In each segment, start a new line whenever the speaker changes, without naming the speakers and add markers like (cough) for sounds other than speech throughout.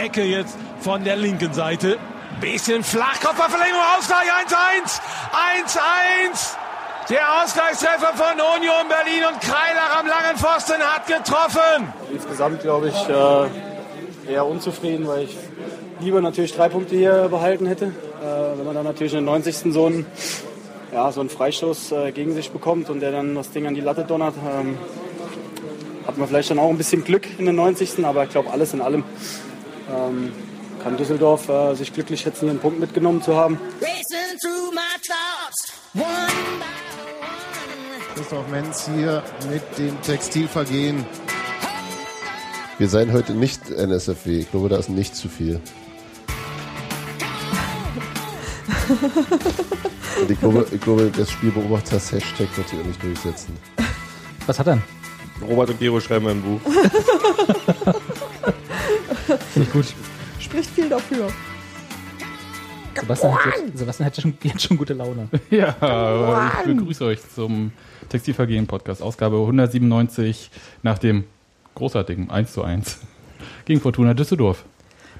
Ecke jetzt von der linken Seite. Bisschen flach, Kopfballverlängerung, Ausgleich 1-1. 1-1. Der Ausgleichstreffer von Union Berlin und Kreilach am langen Pfosten hat getroffen.
Insgesamt glaube ich äh, eher unzufrieden, weil ich lieber natürlich drei Punkte hier behalten hätte. Äh, wenn man dann natürlich in den 90. so einen, ja, so einen Freistoß äh, gegen sich bekommt und der dann das Ding an die Latte donnert, ähm, hat man vielleicht dann auch ein bisschen Glück in den 90. Aber ich glaube, alles in allem ähm, kann Düsseldorf äh, sich glücklich schätzen, hier einen Punkt mitgenommen zu haben.
Christoph Menz hier mit dem Textilvergehen.
Wir seien heute nicht NSFW. Ich glaube, da ist nicht zu viel. Und ich glaube, ich glaube das Spielbeobachters Hashtag wird sich auch nicht durchsetzen.
Was hat er denn?
Robert und Gero schreiben ein Buch. (laughs)
Finde ich gut.
Spricht viel dafür.
Sebastian hat, jetzt, Sebastian hat schon, jetzt schon gute Laune. (laughs)
Ja, ich begrüße euch zum Textilvergehen Podcast, Ausgabe 197 nach dem großartigen 1 zu 1 (laughs) gegen Fortuna Düsseldorf.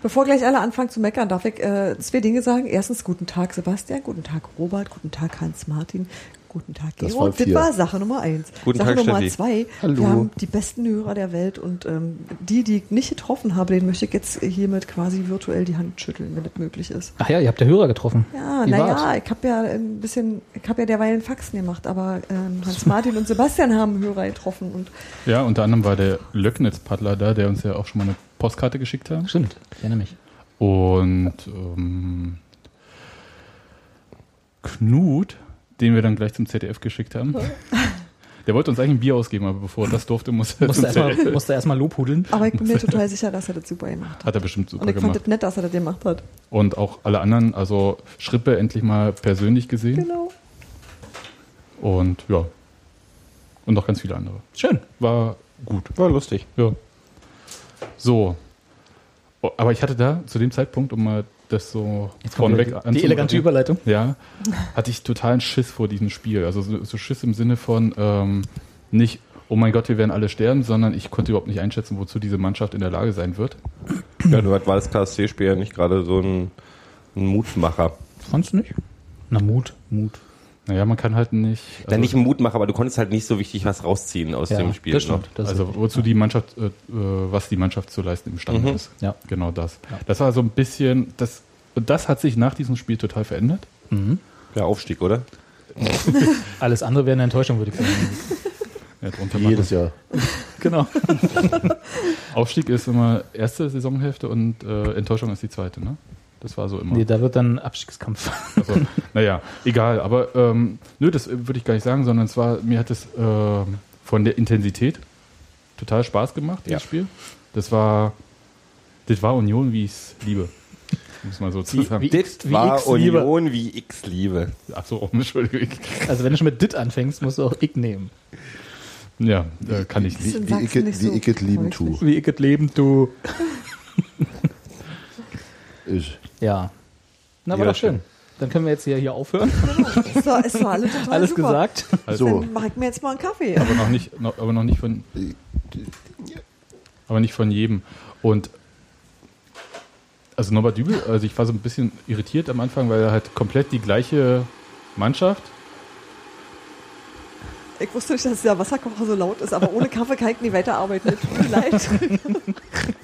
Bevor gleich alle anfangen zu meckern, darf ich äh, zwei Dinge sagen. Erstens, guten Tag Sebastian, guten Tag Robert, guten Tag Hans-Martin, guten Tag
Das
Gero.
waren
Und das war Sache Nummer eins.
Guten
Sache
Tag,
Nummer
Steffi.
zwei,
Hallo.
wir haben die besten Hörer der Welt und ähm, die, die ich nicht getroffen habe, den möchte ich jetzt hiermit quasi virtuell die Hand schütteln, wenn das möglich ist.
Ach ja, ihr habt ja Hörer getroffen.
Ja, naja, ich habe ja ein bisschen, ich habe ja derweil Faxen gemacht, aber ähm, Hans-Martin und Sebastian haben Hörer getroffen und
Ja, unter anderem war der Löcknitz-Paddler da, der uns ja auch schon mal eine Postkarte geschickt hat.
Stimmt, ich erinnere mich.
Und ähm, Knut, den wir dann gleich zum ZDF geschickt haben, (laughs) der wollte uns eigentlich ein Bier ausgeben, aber bevor er das durfte, musste er
Musste erstmal musste erstmal lobhudeln.
aber ich bin mir (laughs) total sicher, dass er das super gemacht hat.
Hat er bestimmt
Und
super
ich fand
gemacht.
das nett, dass er das gemacht hat.
Und auch alle anderen, also Schrippe endlich mal persönlich gesehen.
Genau.
Und ja. Und noch ganz viele andere.
Schön.
War gut.
War lustig.
Ja. So. Oh, aber ich hatte da zu dem Zeitpunkt, um mal das so
Jetzt
vorneweg
die, die elegante Überleitung.
Ja, hatte ich totalen Schiss vor diesem Spiel. Also so, so Schiss im Sinne von ähm, nicht, oh mein Gott, wir werden alle sterben, sondern ich konnte überhaupt nicht einschätzen, wozu diese Mannschaft in der Lage sein wird.
Ja, du war das KSC-Spiel ja nicht gerade so ein, ein Mutmacher.
Fandst du nicht? Na, Mut, Mut.
Naja, man kann halt nicht. Also,
Dann nicht ein Mutmacher, aber du konntest halt nicht so wichtig was rausziehen aus dem Spiel.
das
ne?
stimmt. Das
also wozu die Mannschaft, äh, äh, was die Mannschaft zu leisten imstande
Mhm.
ist.
Ja.
Genau das.
Ja.
Das war so ein bisschen, das, und das hat sich nach diesem Spiel total verändert.
Der Aufstieg, oder? (laughs)
Alles andere wäre eine Enttäuschung, würde ich sagen.
Ja,
jedes Jahr. (laughs)
genau. (laughs)
Aufstieg ist immer erste Saisonhälfte und äh, Enttäuschung ist die zweite, ne? Das war so immer.
Nee, da wird dann Abstiegskampf.
Also, naja, egal. Aber ähm, nö, das würde ich gar nicht sagen, sondern es war, mir hat es ähm, von der Intensität total Spaß gemacht,
Ja.
Spiel. Das war, das war Union, wie ich es liebe. Muss man so zu sagen.
wie-
Dit
wie
war
X liebe.
Union wie X liebe.
Ach so, oh, (laughs) Entschuldigung.
Also wenn du schon mit Dit anfängst, musst du auch Ich nehmen.
Ja, äh, kann ich
Das
nicht.
Wie ich, wie
so
ich es lieben tu.
Wie ich das Leben, du. (laughs)
Ich.
Ja. Na, war
Ja,
doch schön. Dann können wir jetzt hier, hier aufhören.
Es war, es war alles total
Alles
super.
gesagt.
So.
Dann mache ich mir jetzt mal einen Kaffee.
aber noch nicht, noch, aber noch nicht von, aber nicht von jedem. Und also Norbert Dübel, also ich war so ein bisschen irritiert am Anfang, weil er halt komplett die gleiche Mannschaft.
Ich wusste nicht, dass der Wasserkocher so laut ist, aber ohne Kaffee kann ich nie weiterarbeiten. Tut mir leid. (laughs)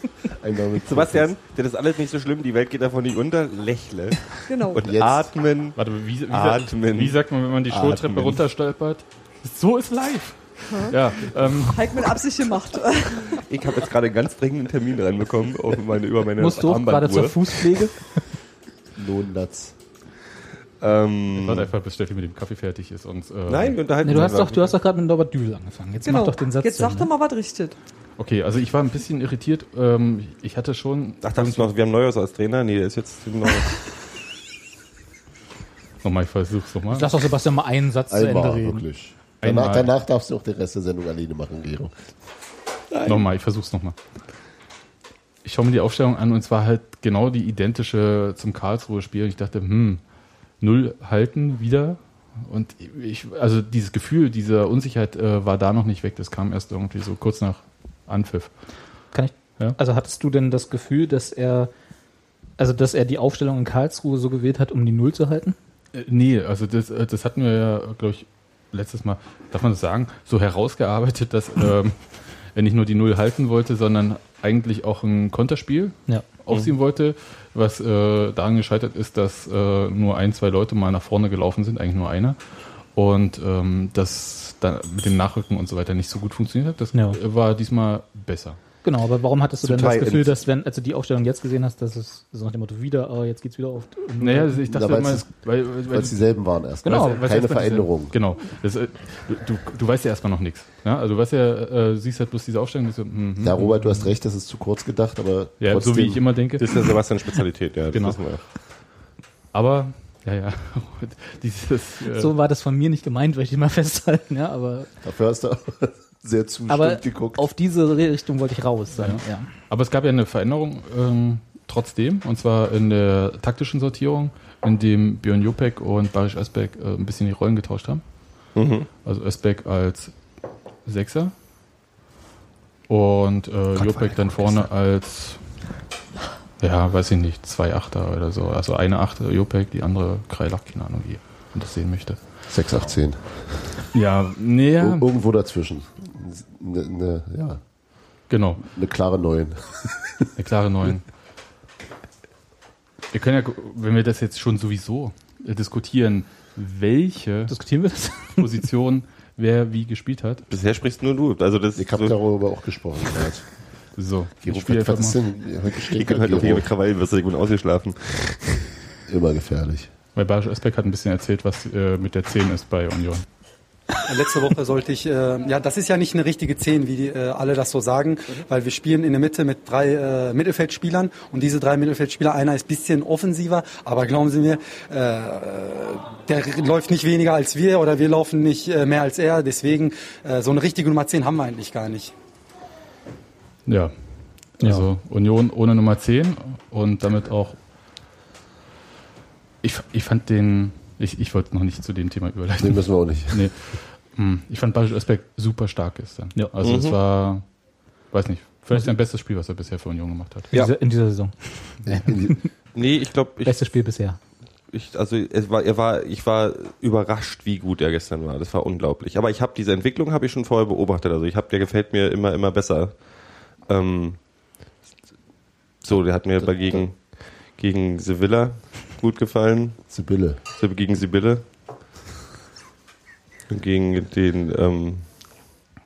Sebastian, das ist alles nicht so schlimm, die Welt geht davon nicht unter. Lächle.
Genau.
Und
Jetzt.
atmen.
Warte, wie, wie,
Atmen.
wie sagt man, wenn man die Showtreppe runterstolpert? So ist live. Ja, ähm,
Habe ich mit Absicht gemacht. (laughs)
Ich habe jetzt gerade einen ganz dringenden Termin reinbekommen auf meine, über meine
Musst du gerade zur. Fußpflege? (laughs)
Lohnlatz.
Ähm,
warte einfach, bis Steffi mit dem Kaffee fertig ist. Und, äh,
nein, wir unterhalten
Nee, du hast doch, du hast doch gerade mit Norbert Dübel angefangen. Jetzt
Genau.
mach doch den Satz.
Jetzt sag doch mal, was richtig.
Okay, also ich war ein bisschen irritiert. Ähm, ich hatte schon.
Ach, dachtest du noch, wir haben Neuhaus als Trainer? Nee, der ist jetzt Neuhaus. (laughs)
Nochmal, ich versuch's nochmal.
Lass doch Sebastian mal einen Satz zu Ende
Einmal,
reden.
wirklich. Danach,
Einmal.
danach darfst du auch den Rest der Sendung alleine machen, Gero.
Nochmal, ich versuch's nochmal. Ich schaue mir die Aufstellung an und es war halt genau die identische zum Karlsruhe-Spiel. Und ich dachte, hm, null halten wieder. Und ich, also dieses Gefühl, diese Unsicherheit äh, war da noch nicht weg. Das kam erst irgendwie so kurz nach Anpfiff.
Kann ich Also hattest du denn das Gefühl, dass er, also dass er die Aufstellung in Karlsruhe so gewählt hat, um die Null zu halten?
Äh, nee, also das, äh, das hatten wir ja, glaube ich, letztes Mal, darf man das sagen, so herausgearbeitet, dass (laughs) ähm, er nicht nur die Null halten wollte, sondern eigentlich auch ein Konterspiel
Ja.
aufziehen wollte, was äh, daran gescheitert ist, dass äh, nur ein, zwei Leute mal nach vorne gelaufen sind, eigentlich nur einer. Und ähm, das dann mit dem Nachrücken und so weiter nicht so gut funktioniert hat. Das
Ja.
war diesmal besser.
Genau, aber warum hattest du
Zum
denn das Gefühl, dass wenn, als du die Aufstellung jetzt gesehen hast, dass es so nach dem Motto wieder, oh, jetzt geht's wieder auf.
Naja, also ich dachte
Na,
immer,
das-
weil, weil,
Weil es dieselben waren erst.
Genau,
du,
Keine Veränderung.
Genau. Das, äh, du, du, du weißt ja erstmal noch nichts. Ja? Also du weißt ja, äh, siehst halt bloß diese Aufstellung. So, hm,
Ja, Robert, du hast recht, das ist zu kurz gedacht, aber
ja,
trotzdem,
so wie ich immer denke.
Das ist ja Sebastians Spezialität, ja. Das
Genau.
wissen wir.
Aber, ja, ja. (laughs) Dieses, äh,
So war das von mir nicht gemeint, weil ich immer festhalten, ja, aber,
dafür hast du auch (laughs) sehr zustimmt
aber
geguckt.
auf diese Richtung wollte ich raus. Dann, ja.
aber es gab ja eine Veränderung ähm, trotzdem, und zwar in der taktischen Sortierung, in dem Björn Jopek und Barisch Özbek äh, ein bisschen die Rollen getauscht haben.
Mhm.
Also Özbek als Sechser und äh, Jopek dann vorne als, ja, weiß ich nicht, zwei Achter oder so. Also eine Achter Jopek, die andere Kreilach, keine Ahnung, wie man das sehen möchte.
6, 8, 10.
Ja, nee, ja,
Ir- Irgendwo dazwischen. Eine, ne, ja,
genau.
eine klare 9.
Eine klare 9. Wir können ja, wenn wir das jetzt schon sowieso äh, diskutieren, welche
Diskutieren wir das?
Position wer wie gespielt hat.
Bisher sprichst nur du. Also das
Ich habe
so,
darüber auch gesprochen.
So,
Gero,
ich spiele
was
einfach
ist
mal.
denn heute
ich
da
halt auch hier mit Krawall, wirst du gut ausgeschlafen.
Immer gefährlich.
Weil Barisch Özbek hat ein bisschen erzählt, was äh, mit der 10 ist bei Union.
Letzte Woche sollte ich, äh, ja, das ist ja nicht eine richtige 10, wie die, äh, alle das so sagen, weil wir spielen in der Mitte mit drei äh, Mittelfeldspielern und diese drei Mittelfeldspieler, einer ist bisschen offensiver, aber glauben Sie mir, äh, der läuft nicht weniger als wir oder wir laufen nicht äh, mehr als er, deswegen äh, so eine richtige Nummer 10 haben wir eigentlich gar nicht.
Ja. Also Union ohne Nummer 10 und damit auch. Ich, ich fand den. Ich, ich wollte noch nicht zu dem Thema
Nee,
überleiten.
müssen wir auch nicht. (laughs)
Nee. Hm, Ich fand Barisch Özbek super stark gestern.
Ja.
Also es
Mhm.
war, weiß nicht, vielleicht sein bestes Spiel, was er bisher für Union gemacht hat.
In,
Ja.
dieser, in dieser Saison. (laughs)
Nee, ich glaube, ich,
Bestes Spiel bisher.
ich, also es war, er war, ich war überrascht, wie gut er gestern war. Das war unglaublich. Aber ich habe diese Entwicklung habe ich schon vorher beobachtet. Also ich habe, der gefällt mir immer, immer besser. Ähm, so, der hat mir bei gegen gegen Sevilla gut gefallen.
Sibylle.
Gegen Sibylle. Und gegen den ähm,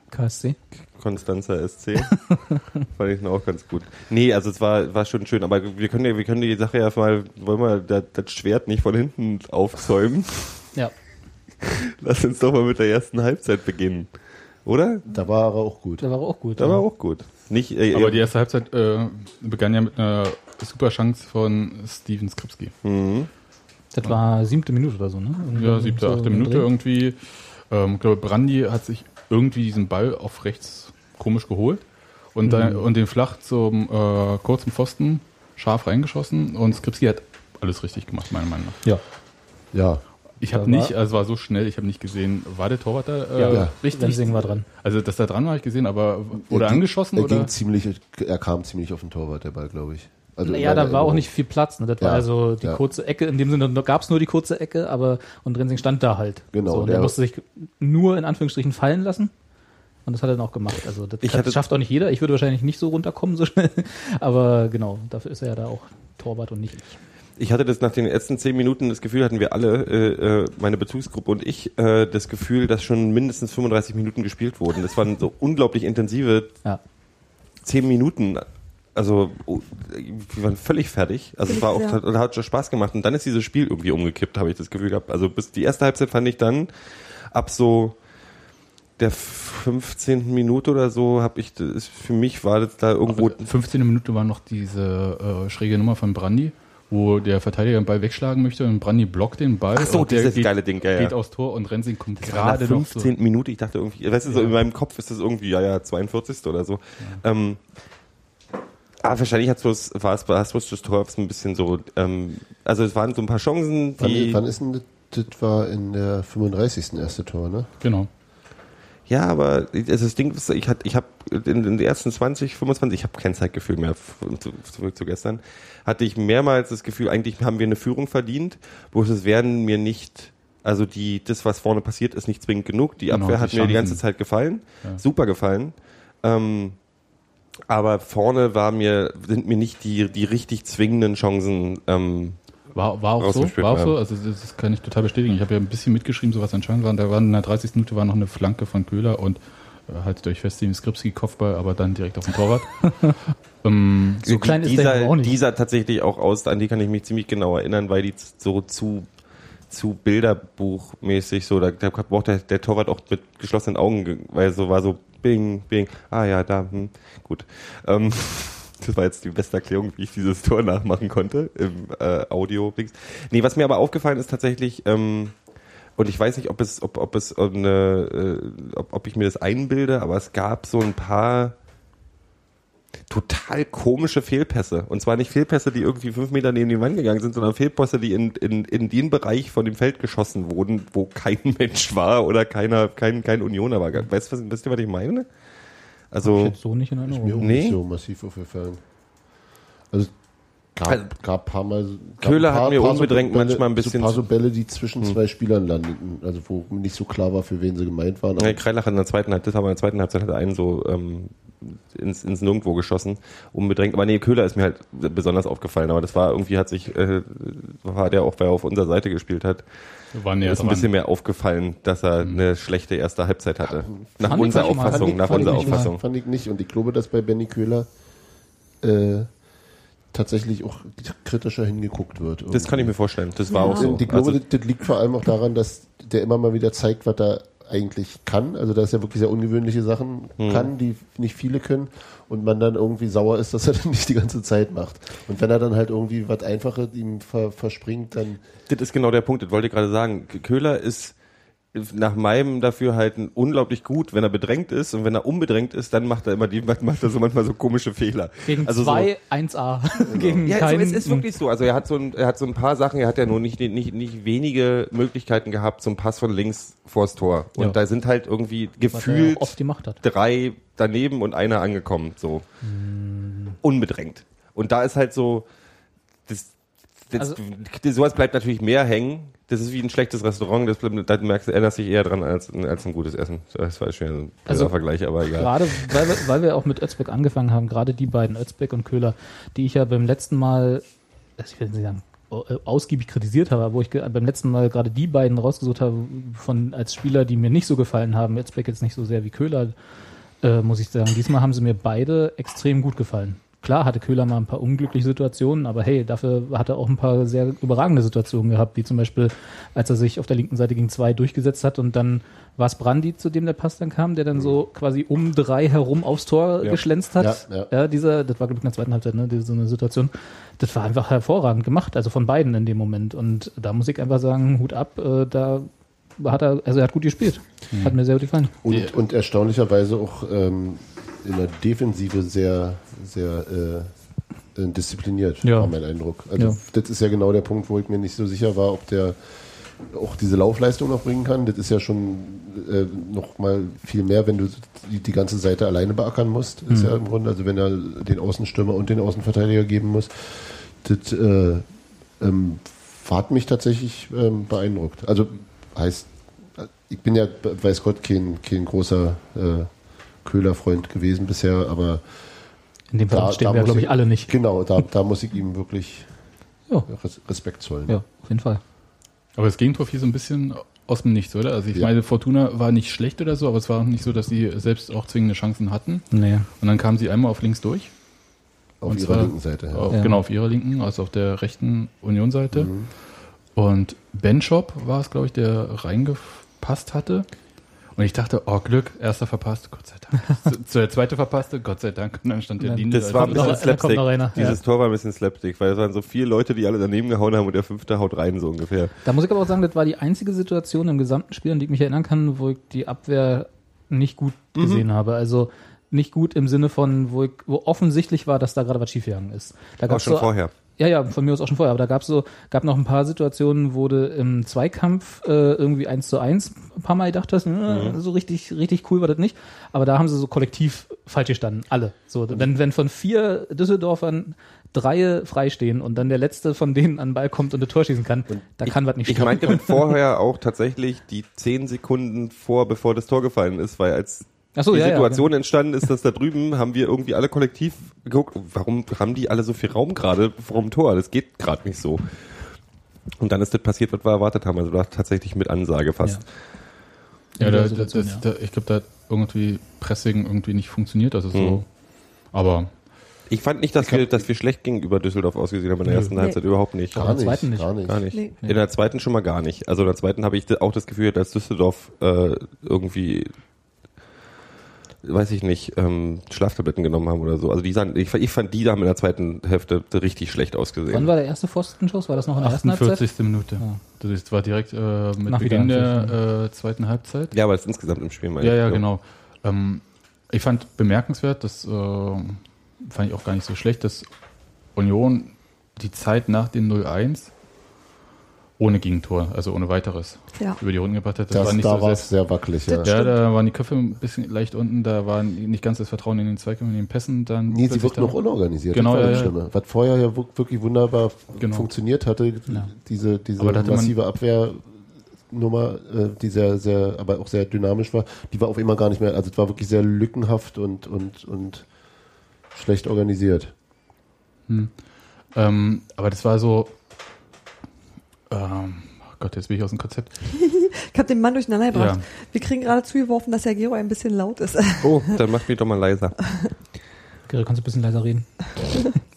KSC.
Konstanzer SC. (laughs) Fand ich ihn auch ganz gut. Nee, also es war, war schon schön, aber wir können ja, wir können die Sache ja mal, wollen wir das, das Schwert nicht von hinten aufzäumen. (laughs)
Ja.
Lass uns doch mal mit der ersten Halbzeit beginnen. Oder?
Da war er auch gut.
Da war er auch gut.
Da
ja.
war auch gut. Nicht, äh,
Aber die erste Halbzeit äh, begann ja mit einer super Chance von Steven Skripski.
mhm.
Das war siebte Minute oder so, ne?
Ja, siebte,
So
achte Minute
Dreh.
irgendwie. Ähm, ich glaube, Brandi hat sich irgendwie diesen Ball auf rechts komisch geholt und, dann, und den flach zum äh, kurzen Pfosten scharf reingeschossen und Skripski hat alles richtig gemacht, meiner Meinung nach.
Ja.
Ja.
Ich habe nicht,
war-
also es war so schnell, ich habe nicht gesehen, war der Torwart da äh,
Ja,
Ja.
richtig?
Wensing war dran.
Also, dass da dran war, habe ich gesehen, aber wurde
Er ging-
angeschossen
er
oder?
Ging ziemlich, er kam ziemlich auf den Torwart, der Ball, glaube ich. Also
Ja, da war auch
Erinnerung.
nicht viel Platz. Ne? Das war
Ja,
also die
ja.
kurze Ecke. In dem Sinne gab es nur die kurze Ecke, aber und Rensing stand da halt.
Genau,
So, und der,
der-
musste sich nur in Anführungsstrichen fallen lassen. Und das hat er dann auch gemacht. Also das,
Ich hatte-
schafft auch nicht jeder. Ich würde wahrscheinlich nicht so runterkommen so schnell. (laughs) Aber genau, dafür ist er ja da auch Torwart und nicht ich.
Ich hatte das nach den ersten zehn Minuten das Gefühl, hatten wir alle, äh, äh, meine Bezugsgruppe und ich, äh, das Gefühl, dass schon mindestens 35 Minuten gespielt wurden. Das waren so (laughs) unglaublich intensive
Ja.
zehn Minuten. Also oh, wir waren völlig fertig. Also es war auch hat, hat schon Spaß gemacht. Und dann ist dieses Spiel irgendwie umgekippt, habe ich das Gefühl gehabt. Also bis die erste Halbzeit fand ich dann ab so der 15. Minute oder so habe ich das für mich war das da irgendwo
15. Minute war noch diese äh, schräge Nummer von Brandi, wo der Verteidiger den Ball wegschlagen möchte und Brandi blockt den Ball.
Ach so, dieses
geht,
geile Ding, ja, ja.
geht aufs Tor und Rensing kommt
Das war nach
gerade noch so.
15. Minute, ich dachte irgendwie, weißt du, so
Ja.
in meinem Kopf ist das irgendwie, ja, ja, 42. oder so. Ähm, aber wahrscheinlich hat's bloß, war es, war es bloß das Tor ein bisschen so, ähm, also es waren so ein paar Chancen,
Wann,
die,
wann ist denn das? Das war in der 35. erste Tor, ne?
Genau.
Ja, aber das Ding ist, ich ich habe in, den ersten 20, 25, ich habe kein Zeitgefühl mehr zu- zurück zu gestern, hatte ich mehrmals das Gefühl, eigentlich haben wir eine Führung verdient, wo es werden mir nicht, also die, das, was vorne passiert, ist nicht zwingend genug. Die
Genau,
Abwehr
die
hat mir die ganze
Chancen.
Zeit gefallen,
Ja.
super gefallen. Ähm, aber vorne war mir, sind mir nicht die, die richtig zwingenden Chancen ähm,
War, war auch so, war auch so. Also das, das kann ich total bestätigen. Ich habe ja ein bisschen mitgeschrieben, so was entscheidend war. Da war in der 30. Minute war noch eine Flanke von Köhler und äh, haltet euch fest, den Skripski-Kopfball, aber dann direkt auf den Torwart. (laughs) ähm,
So klein ist der
dieser,
aber auch nicht.
Dieser tatsächlich auch aus, an die kann ich mich ziemlich genau erinnern, weil die so zu, zu Bilderbuchmäßig so, da, da braucht der, der Torwart auch mit geschlossenen Augen, ge- weil so war so bing, bing, ah ja, da, hm, gut. Ähm, (laughs) das war jetzt die beste Erklärung, wie ich dieses Tor nachmachen konnte im äh, audio -Dings. Nee, was mir aber aufgefallen ist tatsächlich, ähm, und ich weiß nicht, ob es, ob, ob es eine, äh, ob, ob ich mir das einbilde, aber es gab so ein paar total komische Fehlpässe. Und zwar nicht Fehlpässe, die irgendwie fünf Meter neben die Wand gegangen sind, sondern Fehlpässe, die in, in, in den Bereich von dem Feld geschossen wurden, wo kein (laughs) Mensch war oder keiner, kein, kein Unioner war. Weißt du, was, wisst ihr, was ich meine? Also,
jetzt so nicht in
Mir auch
Erinnerung.
Nee.
nicht so massiv aufgefallen. Also gab,
Also,
gab paar Mal. Gab
Köhler
paar,
hat mir
paar
unbedrängt
Bälle,
manchmal ein
So
bisschen
ein paar so Bälle, die zwischen zwei Spielern landeten. Also wo nicht so klar war, für wen sie gemeint waren.
ja, Kreilach hat in der zweiten Halbzeit, das haben wir in der zweiten Halbzeit hat einen so ähm, ins, ins Nirgendwo geschossen, unbedrängt. Aber nee, Köhler ist mir halt besonders aufgefallen. Aber das war irgendwie hat sich, äh, war der auch, weil er auf unserer Seite gespielt hat,
war
ist ein
dran.
bisschen mehr aufgefallen, dass er eine schlechte erste Halbzeit hatte. Nach
Fand
unserer. Auffassung,
ich-
nach
fand
unserer
ich nicht,
Auffassung.
Fand ich nicht. Und ich glaube, dass bei Benny Köhler äh, tatsächlich auch kritischer hingeguckt wird.
Das kann ich mir vorstellen. Das war
Ja.
auch so.
Ich glaube,
Also,
das, das liegt vor allem auch daran, dass der immer mal wieder zeigt, was er eigentlich kann. Also dass er wirklich sehr ungewöhnliche Sachen
Hm.
kann, die nicht viele können. Und man dann irgendwie sauer ist, dass er (laughs) das nicht die ganze Zeit macht. Und wenn er dann halt irgendwie was Einfaches ihm ver, verspringt, dann
das ist genau der Punkt, das wollte ich gerade sagen. Köhler ist nach meinem Dafürhalten unglaublich gut, wenn er bedrängt ist und wenn er unbedrängt ist, dann macht er immer die, (laughs) macht er so manchmal so komische Fehler.
Gegen
also so,
zwei 1A. (laughs) Gegen
Ja, so,
keinen.
es ist wirklich so. Also er hat so ein, er hat so ein paar Sachen, er hat ja nur nicht, nicht, nicht wenige Möglichkeiten gehabt zum Pass von links vors Tor. Und
Ja.
da sind halt irgendwie gefühlt
hat.
drei daneben und einer angekommen, so. Unbedrängt. Und da ist halt so, das,
Also-
das, sowas bleibt natürlich mehr hängen. Das ist wie ein schlechtes Restaurant, das bleibt, da merkst du, erinnerst dich eher dran als, als ein gutes Essen. Das war schwer ein
Also-
Vergleich, aber egal.
Gerade weil wir, weil wir auch mit Özbeck angefangen haben, gerade die beiden, Özbeck und Köhler, die ich ja beim letzten Mal, ich will nicht sagen, äh, ausgiebig kritisiert habe, wo ich beim letzten Mal gerade die beiden rausgesucht habe, von als Spieler, die mir nicht so gefallen haben, Özbeck jetzt nicht so sehr wie Köhler, äh, muss ich sagen. Diesmal haben sie mir beide extrem gut gefallen. Klar hatte Köhler mal ein paar unglückliche Situationen, aber hey, dafür hat er auch ein paar sehr überragende Situationen gehabt, wie zum Beispiel, als er sich auf der linken Seite gegen zwei durchgesetzt hat und dann war es Brandi, zu dem der Pass dann kam, der dann so quasi um drei herum aufs Tor
Ja.
geschlänzt hat.
Ja, ja.
dieser, das war glaube ich in der zweiten Halbzeit, ne, diese so eine Situation. Das war einfach hervorragend gemacht, also von beiden in dem Moment. Und da muss ich einfach sagen, Hut ab, äh, da hat er, also er hat gut gespielt. Hat mir sehr gut gefallen.
und, und erstaunlicherweise auch ähm, in der Defensive sehr, sehr äh, äh, diszipliniert,
Ja.
war mein Eindruck. Also
Ja.
das ist ja genau der Punkt, wo ich mir nicht so sicher war, ob der auch diese Laufleistung noch bringen kann. Das ist ja schon äh, noch mal viel mehr, wenn du die, die ganze Seite alleine beackern musst. Ist ja im Grunde, also wenn er den Außenstürmer und den Außenverteidiger geben muss. Das äh, ähm, hat mich tatsächlich ähm, beeindruckt. Also heißt, ich bin ja, weiß Gott, kein, kein großer äh, Köhler-Freund gewesen bisher, aber
In dem Fall stehen wir, glaube ich, alle nicht.
Genau, da, da muss ich ihm wirklich
Ja.
Res- Respekt zollen.
Ja, auf jeden Fall.
Aber das Gegentor fiel so ein bisschen aus dem Nichts, oder? Also ich
Ja.
meine, Fortuna war nicht schlecht oder so, aber es war nicht so, dass sie selbst auch zwingende Chancen hatten.
Nee.
Und dann kamen sie einmal auf links durch.
Auf
Und
ihrer linken Seite. Ja.
Auf,
Ja.
Genau, auf ihrer linken, also auf der rechten Union-Seite.
Mhm.
Und Benchop war es, glaube ich, der reingepasst hatte. Und ich dachte, oh Glück, erster verpasst, Gott sei Dank. (laughs) Zu- Der zweite verpasste, Gott sei Dank. Und dann stand der Linie.
Das war ein bisschen Slapstick. Dieses Tor war ein bisschen Slapstick, weil es waren so vier Leute, die alle daneben gehauen haben und der fünfte haut rein, so ungefähr.
Da muss ich aber auch sagen, das war die einzige Situation im gesamten Spiel, an die ich mich erinnern kann, wo ich die Abwehr nicht gut
Mhm.
gesehen habe. Also nicht gut im Sinne von, wo, ich, wo offensichtlich war, dass da gerade was schiefgegangen ist. Da
Auch
gab's
schon
so,
vorher.
Ja, ja, von mir aus auch schon vorher, aber da gab es so, gab noch ein paar Situationen, wo du im Zweikampf äh, irgendwie eins zu eins ein paar Mal gedacht hast, äh, so richtig, richtig cool war das nicht. Aber da haben sie so kollektiv falsch gestanden, alle. So, wenn, wenn von vier Düsseldorfern drei freistehen und dann der letzte von denen an den Ball kommt und ein Tor schießen kann, da kann was nicht
Ich meinte (laughs) vorher auch tatsächlich die zehn Sekunden vor, bevor das Tor gefallen ist, weil als
Ach so,
die
ja, ja,
Situation entstanden ist, dass da drüben haben wir irgendwie alle kollektiv geguckt, warum haben die alle so viel Raum gerade vor dem Tor? Das geht gerade nicht so. Und dann ist das passiert, was wir erwartet haben. Also war tatsächlich mit Ansage fast.
Ja, da, da,
Situation,
das,
ja.
da, ich glaube, da hat irgendwie Pressing irgendwie nicht funktioniert. Also so.
Mhm.
Aber
Ich fand nicht, dass wir, dass wir schlecht gegenüber Düsseldorf ausgesehen haben in der ersten
Nee.
Halbzeit. Überhaupt nicht.
Gar nicht. zweiten nicht.
Gar nicht.
Gar nicht.
Nee.
In der zweiten schon mal gar nicht. Also in der zweiten habe ich auch das Gefühl, dass Düsseldorf äh, irgendwie, weiß ich nicht, ähm, Schlaftabletten genommen haben oder so. Also die sahen, ich, ich fand, die haben in der zweiten Hälfte richtig schlecht ausgesehen.
Wann war der erste Pfostenschuss? War das noch in der ersten Halbzeit?
48. Minute.
Ja.
Das ist, war direkt äh, mit
Nach
Beginn der äh, zweiten Halbzeit.
ja, aber es ist insgesamt im Spiel meine
Ja,
ich.
ja, genau. Ähm, ich fand bemerkenswert, das äh, fand ich auch gar nicht so schlecht, dass Union die Zeit nach dem 0-1 ohne Gegentor, also ohne weiteres,
Ja.
über die Runden gebracht hat. Das,
Das,
war nicht
da
so
war es
sehr,
sehr wackelig, ja.
ja, da waren die Köpfe ein bisschen leicht unten, da war nicht ganz das Vertrauen in den Zweikampf, in den Pässen. Dann
Nee, sie wirkt noch unorganisiert.
Genau, ja, ja.
Was vorher ja wirk- wirklich wunderbar
Genau.
funktioniert hatte,
Ja.
diese, diese
hatte
massive Abwehrnummer, äh, die sehr, sehr, aber auch sehr dynamisch war, die war auf immer gar nicht mehr, also es war wirklich sehr lückenhaft und, und, und schlecht organisiert.
Ähm, aber das war so, ähm, oh Gott, jetzt bin ich aus dem Konzept.
Ich habe den Mann durcheinander gebracht.
Ja.
Wir kriegen gerade zugeworfen, dass Herr Gero ein bisschen laut ist. (laughs)
Oh, dann mach mich doch mal leiser.
Gary, kannst du ein bisschen leiser reden?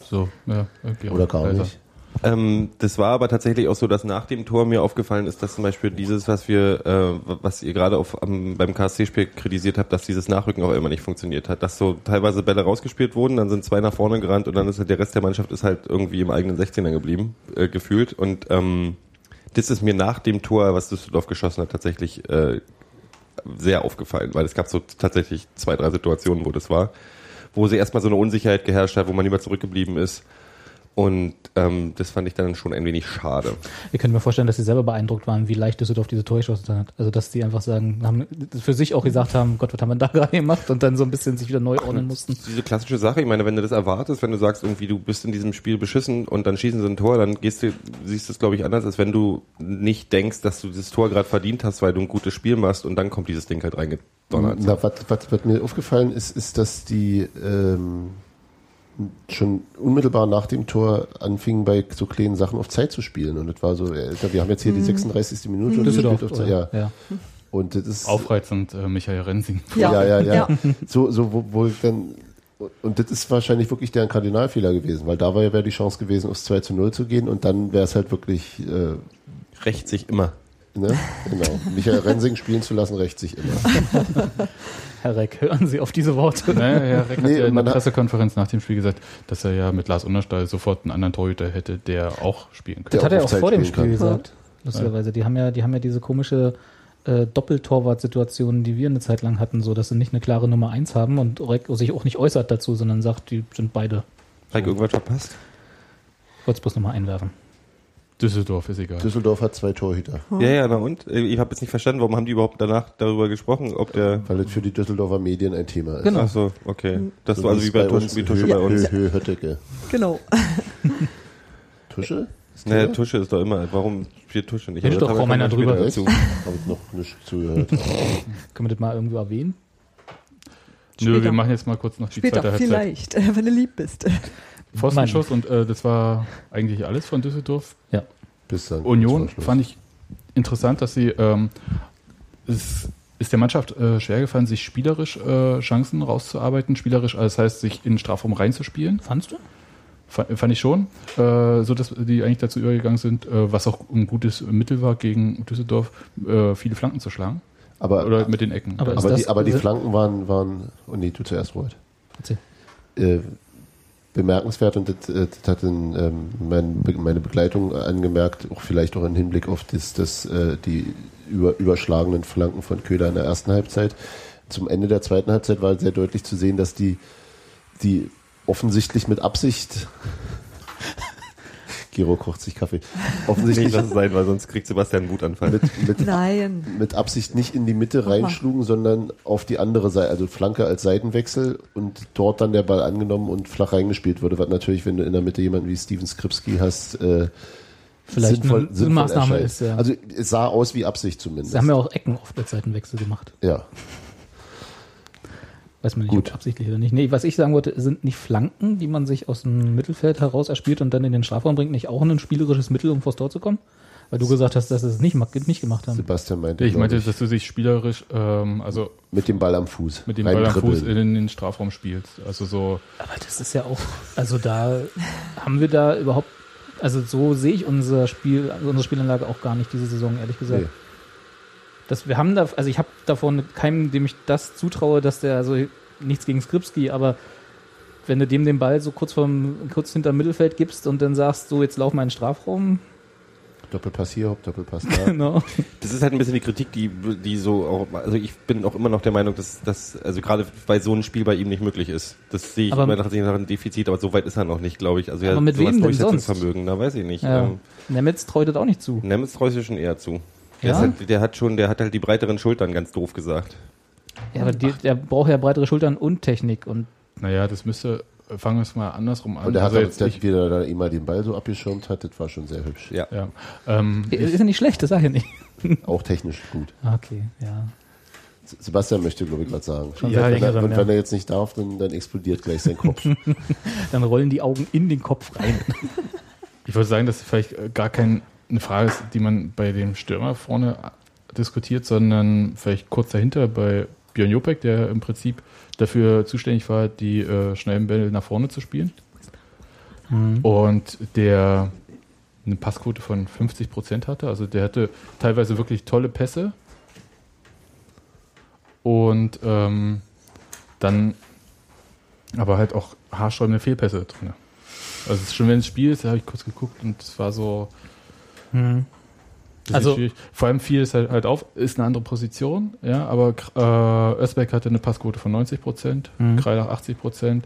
So, ja, okay,
Oder gar
leiser.
nicht.
Ähm, das war aber tatsächlich auch so, dass nach dem Tor mir aufgefallen ist, dass zum Beispiel dieses, was wir, äh, was ihr gerade beim KSC-Spiel kritisiert habt, dass dieses Nachrücken auch immer nicht funktioniert hat. Dass so teilweise Bälle rausgespielt wurden, dann sind zwei nach vorne gerannt und dann ist halt der Rest der Mannschaft ist halt irgendwie im eigenen 16er geblieben, äh, gefühlt. Und ähm, das ist mir nach dem Tor, was Düsseldorf geschossen hat, tatsächlich äh, sehr aufgefallen, weil es gab so tatsächlich zwei, drei Situationen, wo das war, wo sie erstmal so eine Unsicherheit geherrscht hat, wo man lieber zurückgeblieben ist. Und ähm, das fand ich dann schon ein wenig schade.
Ihr könnt mir vorstellen, dass sie selber beeindruckt waren, wie leicht Düsseldorf diese Tore geschossen hat. Also, dass die einfach sagen, haben für sich auch gesagt haben, Gott, was haben wir da (laughs) gerade gemacht? Und dann so ein bisschen sich wieder neu ordnen mussten.
Diese klassische Sache, ich meine, wenn du das erwartest, wenn du sagst, irgendwie du bist in diesem Spiel beschissen und dann schießen sie ein Tor, dann gehst du, siehst du es, glaube ich, anders, als wenn du nicht denkst, dass du dieses Tor gerade verdient hast, weil du ein gutes Spiel machst und dann kommt dieses Ding halt reingedonnert.
Na, was, was, was mir aufgefallen ist, ist, dass die ähm, schon unmittelbar nach dem Tor anfingen, bei so kleinen Sachen auf Zeit zu spielen. Und das war so, äh, wir haben jetzt hier die 36. Minute und gespielt auf Zeit. Ja.
ja.
Und das ist
Aufreizend, äh, Michael Rensing.
ja, ja, ja. So, so wo, wo ich dann und das ist wahrscheinlich wirklich deren Kardinalfehler gewesen, weil da wäre die Chance gewesen, aufs 2 zu 0 zu gehen und dann wäre es halt wirklich, äh,
Rächt sich immer.
Ne? Genau. Michael Rensing spielen zu lassen, rächt sich immer. (laughs)
Herr Reck, hören Sie auf diese Worte.
Naja, Herr Reck hat
Nee,
ja in der
hat-
Pressekonferenz nach dem Spiel gesagt, dass er ja mit Lars Unterstall sofort einen anderen Torhüter hätte, der auch spielen
Das
könnte.
hat er
auch Zeit
vor dem Spiel
kann.
gesagt. Lustigerweise. Die haben ja, die haben ja diese komische äh, Doppeltorwart-Situation, die wir eine Zeit lang hatten, so dass sie nicht eine klare Nummer eins haben und Reck sich auch nicht äußert dazu, sondern sagt, die sind beide.
Habe ich irgendwas verpasst?
Wollt's bloß nochmal einwerfen.
Düsseldorf ist egal.
Düsseldorf hat zwei Torhüter,
Ja, ja, na und? Ich habe jetzt nicht verstanden, warum haben die überhaupt danach darüber gesprochen, ob der...
weil das für die Düsseldorfer Medien ein Thema ist.
Genau.
Ach so, okay. Das
So
war also wie bei wie Tusche bei uns.
Hö- Hö- Hötteke.
Genau. (laughs)
Tusche? Thema?
Tusche ist doch immer, warum spielt Tusche nicht?
Redet
Aber
doch kaum einer drüber. (laughs)
Habe ich noch nicht zugehört. (laughs)
Können wir das mal irgendwo erwähnen?
Nö,
Später.
wir machen jetzt mal kurz noch die
Später,
zweite Halbzeit.
vielleicht, äh, wenn du lieb bist.
Pfostenschuss und äh, das war eigentlich alles von Düsseldorf.
Ja.
Bis dann.
Union fand ich interessant, dass sie ähm, es ist der Mannschaft äh, schwer gefallen, sich spielerisch äh, Chancen rauszuarbeiten. Spielerisch, also das heißt, sich in den Strafraum reinzuspielen.
Fandst du?
Fa- Fand ich schon. Äh, so dass die eigentlich dazu übergegangen sind, äh, was auch ein gutes Mittel war, gegen Düsseldorf äh, viele Flanken zu schlagen.
Aber,
Oder mit den Ecken.
Aber-
aber, die, aber die Flanken waren, waren oh nee, du zuerst, Robert.
Erzähl.
Bemerkenswert und das, äh, das hat in, ähm, mein, meine Begleitung angemerkt, auch vielleicht auch im Hinblick auf das, das, äh, die über, überschlagenen Flanken von Köhler in der ersten Halbzeit. Zum Ende der zweiten Halbzeit war sehr deutlich zu sehen, dass die, die offensichtlich mit Absicht Gero kocht sich Kaffee.
Nicht,
Offensichtlich
dass es sein, weil sonst kriegt Sebastian einen Wutanfall.
mit, mit,
Nein.
mit Absicht nicht in die Mitte reinschlugen, sondern auf die andere Seite, also Flanke als Seitenwechsel und dort dann der Ball angenommen und flach reingespielt wurde, was natürlich, wenn du in der Mitte jemanden wie Steven Skripski hast, äh,
Vielleicht
sinnvoll,
eine
sinnvoll
Maßnahme
erscheint.
ist, ja.
Also es sah aus wie Absicht zumindest.
Sie haben ja auch Ecken oft als Seitenwechsel gemacht.
ja.
Weiß man nicht,
Gut.
ob absichtlich oder nicht. Nee, was ich sagen wollte, sind nicht Flanken, die man sich aus dem Mittelfeld heraus erspielt und dann in den Strafraum bringt, nicht auch ein spielerisches Mittel, um vors Tor zu kommen? Weil du gesagt hast, dass sie es nicht, nicht gemacht haben.
Sebastian meinte,
Ich meinte, dass du dich spielerisch, ähm, also
mit dem Ball am Fuß.
mit dem Ball am Fuß in den Strafraum spielst. Also so,
Aber das ist ja auch, also da haben wir da überhaupt, also so sehe ich unser Spiel, also unsere Spielanlage auch gar nicht diese Saison, ehrlich gesagt.
Nee.
Das, wir haben da, also ich habe davon keinem, dem ich das zutraue, dass der, also nichts gegen Skripski, aber wenn du dem den Ball so kurz vom, kurz hinterm Mittelfeld gibst und dann sagst, so jetzt lauf mal in den Strafraum,
Doppelpass hier, Hop, Doppelpass da.
genau.
Das ist halt ein bisschen die Kritik, die, die so auch, also ich bin auch immer noch der Meinung, dass das, also gerade bei so einem Spiel bei ihm nicht möglich ist. Das sehe ich
Aber-
immer nach ein Defizit, aber so weit ist er noch nicht, glaube ich. Also
Aber
ja,
mit
sowas
wem denn
Durchsetzungsvermögen, da weiß ich nicht.
Ja.
Ähm,
Nemitz treutet auch nicht zu.
Nemitz sich schon eher zu. Der,
Ja?
halt, der hat schon, der hat halt die breiteren Schultern, ganz doof gesagt.
Ja, aber die, der braucht ja breitere Schultern und Technik und
naja, das müsste, fangen wir es mal andersrum an.
Und er hat
also jetzt
der,
nicht,
wie er da immer den Ball so abgeschirmt hat, das war schon sehr hübsch.
Ja.
ja, ähm,
ist ja nicht schlecht, das sag ich nicht. (laughs)
Auch technisch gut.
Okay, ja.
Sebastian möchte, glaube ich, was sagen.
Schon
Ja,
wenn er, und
ja.
wenn er jetzt nicht darf, dann, dann explodiert gleich sein Kopf. (laughs)
Dann rollen die Augen in den Kopf rein.
Ich würde sagen, dass vielleicht gar keine Frage ist, die man bei dem Stürmer vorne diskutiert, sondern vielleicht kurz dahinter bei Björn Jopek, der im Prinzip dafür zuständig war, die äh, schnellen Bälle nach vorne zu spielen. Und der eine Passquote von 50 Prozent hatte. Also der hatte teilweise wirklich tolle Pässe. Und ähm, dann aber halt auch haarsträubende Fehlpässe drin. Also es ist schon, wenn es Spiel ist, da habe ich kurz geguckt und es war so.
Hm.
das
Also-
ist. Vor allem fiel es halt, halt auf, ist eine andere Position, ja, aber äh, Özbeck hatte eine Passquote von 90 Prozent,
Mhm.
Kreilach 80 Prozent.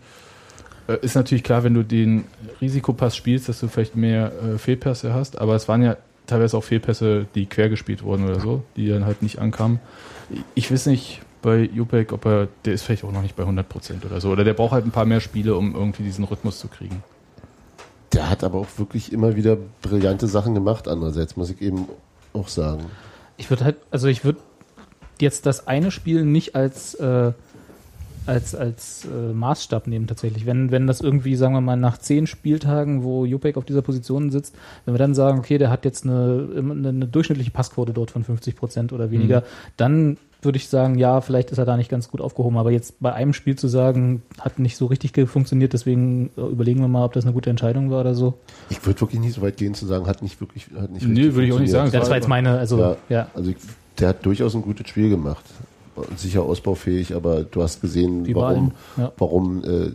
Äh, ist natürlich klar, wenn du den Risikopass spielst, dass du vielleicht mehr äh, Fehlpässe hast, aber es waren ja teilweise auch Fehlpässe, die quer gespielt wurden oder so, die dann halt nicht ankamen. Ich weiß nicht bei Jupek, ob er, der ist vielleicht auch noch nicht bei 100 Prozent oder so, oder der braucht halt ein paar mehr Spiele, um irgendwie diesen Rhythmus zu kriegen.
Der hat aber auch wirklich immer wieder brillante Sachen gemacht, andererseits, muss ich eben auch sagen.
Ich würde halt, also ich würde jetzt das eine Spiel nicht als äh, als als äh, Maßstab nehmen tatsächlich. Wenn wenn das irgendwie, sagen wir mal, nach zehn Spieltagen, wo Jupek auf dieser Position sitzt, wenn wir dann sagen, okay, der hat jetzt eine, eine, eine durchschnittliche Passquote dort von 50 Prozent oder weniger, dann würde ich sagen, ja, vielleicht ist er da nicht ganz gut aufgehoben. Aber jetzt bei einem Spiel zu sagen, hat nicht so richtig funktioniert, deswegen äh, überlegen wir mal, ob das eine gute Entscheidung war oder so.
Ich würde wirklich nicht so weit gehen zu sagen, hat nicht wirklich, hat nicht
Nee, würde ich auch nicht sagen.
das war jetzt meine, also
Ja,
ja.
Also ich, der hat durchaus ein gutes Spiel gemacht. Sicher ausbaufähig, aber du hast gesehen,
Wie bei
warum,
ja.
warum, äh,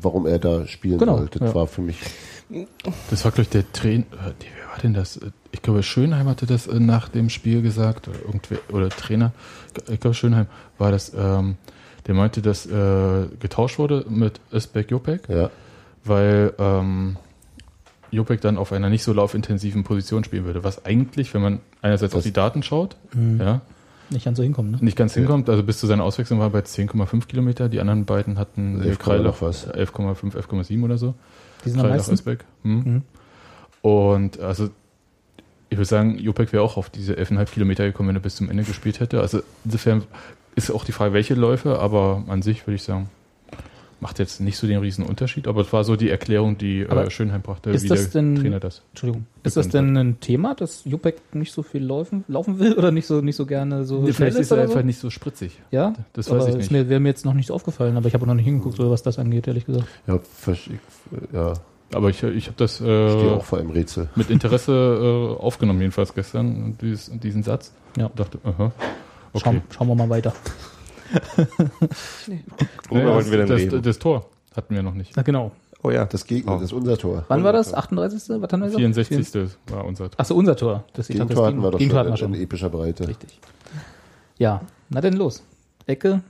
warum er da spielen
Genau,
wollte. Das
ja.
war für mich
Das war, glaube ich, der Trainer. Äh, war denn das? Äh, Ich glaube, Schönheim hatte das äh, nach dem Spiel gesagt. Oder, irgendwer, oder Trainer. Ich glaube, Schönheim war das. Ähm, der meinte, dass äh, getauscht wurde mit Özbek Jopek,
ja,
weil ähm, Jopek dann auf einer nicht so laufintensiven Position spielen würde. Was eigentlich, wenn man einerseits auf
Das-
die Daten schaut,
Mhm.
ja,
nicht ganz so hinkommen. Ne?
nicht ganz hinkommt. Also bis zu seiner Auswechslung war er bei 10,5 Kilometer. Die anderen beiden hatten
11,
Kreilach
noch was.
11,5, 11,7 oder so.
Die sind am meisten.
Özbek. Hm.
Mhm.
Und also ich würde sagen, Jopek wäre auch auf diese 11,5 Kilometer gekommen, wenn er bis zum Ende gespielt hätte. Also insofern ist auch die Frage, welche Läufe, aber an sich würde ich sagen, macht jetzt nicht so den riesen Unterschied, aber es war so die Erklärung, die
Aber
äh, Schönheim brachte,
ist
wie
das
der
denn-
Trainer das.
Entschuldigung. Ist das denn ein Thema, dass Jupek nicht so viel laufen, laufen will oder nicht so, nicht so gerne so
Nee,
schnell
vielleicht ist er einfach
so?
nicht so spritzig.
Ja,
Das
aber
weiß ich
ist
nicht.
Mir, wäre mir jetzt noch nicht aufgefallen, aber ich habe auch noch nicht hingeguckt, was das angeht, ehrlich gesagt.
ja, ich, ja,
Aber ich, ich habe das
ich
äh,
auch vor einem Rätsel.
mit Interesse äh, aufgenommen, jedenfalls gestern, dieses, diesen Satz.
Ja.
Und dachte, aha. Okay.
Schauen, schauen wir mal weiter.
Worüber wollten wir denn
das,
reden?
das Tor hatten wir noch nicht.
Na genau.
oh ja.
Das Gegner,
Oh.
das ist unser Tor.
Wann war das? 38. Was haben wir gesagt?
64. war unser Tor.
Achso, unser Tor. Das,
Gegentor
das
hatten wir doch
Gegentor hatten wir
schon
schon.
in epischer Breite.
Richtig. Ja, na denn los. Ecke,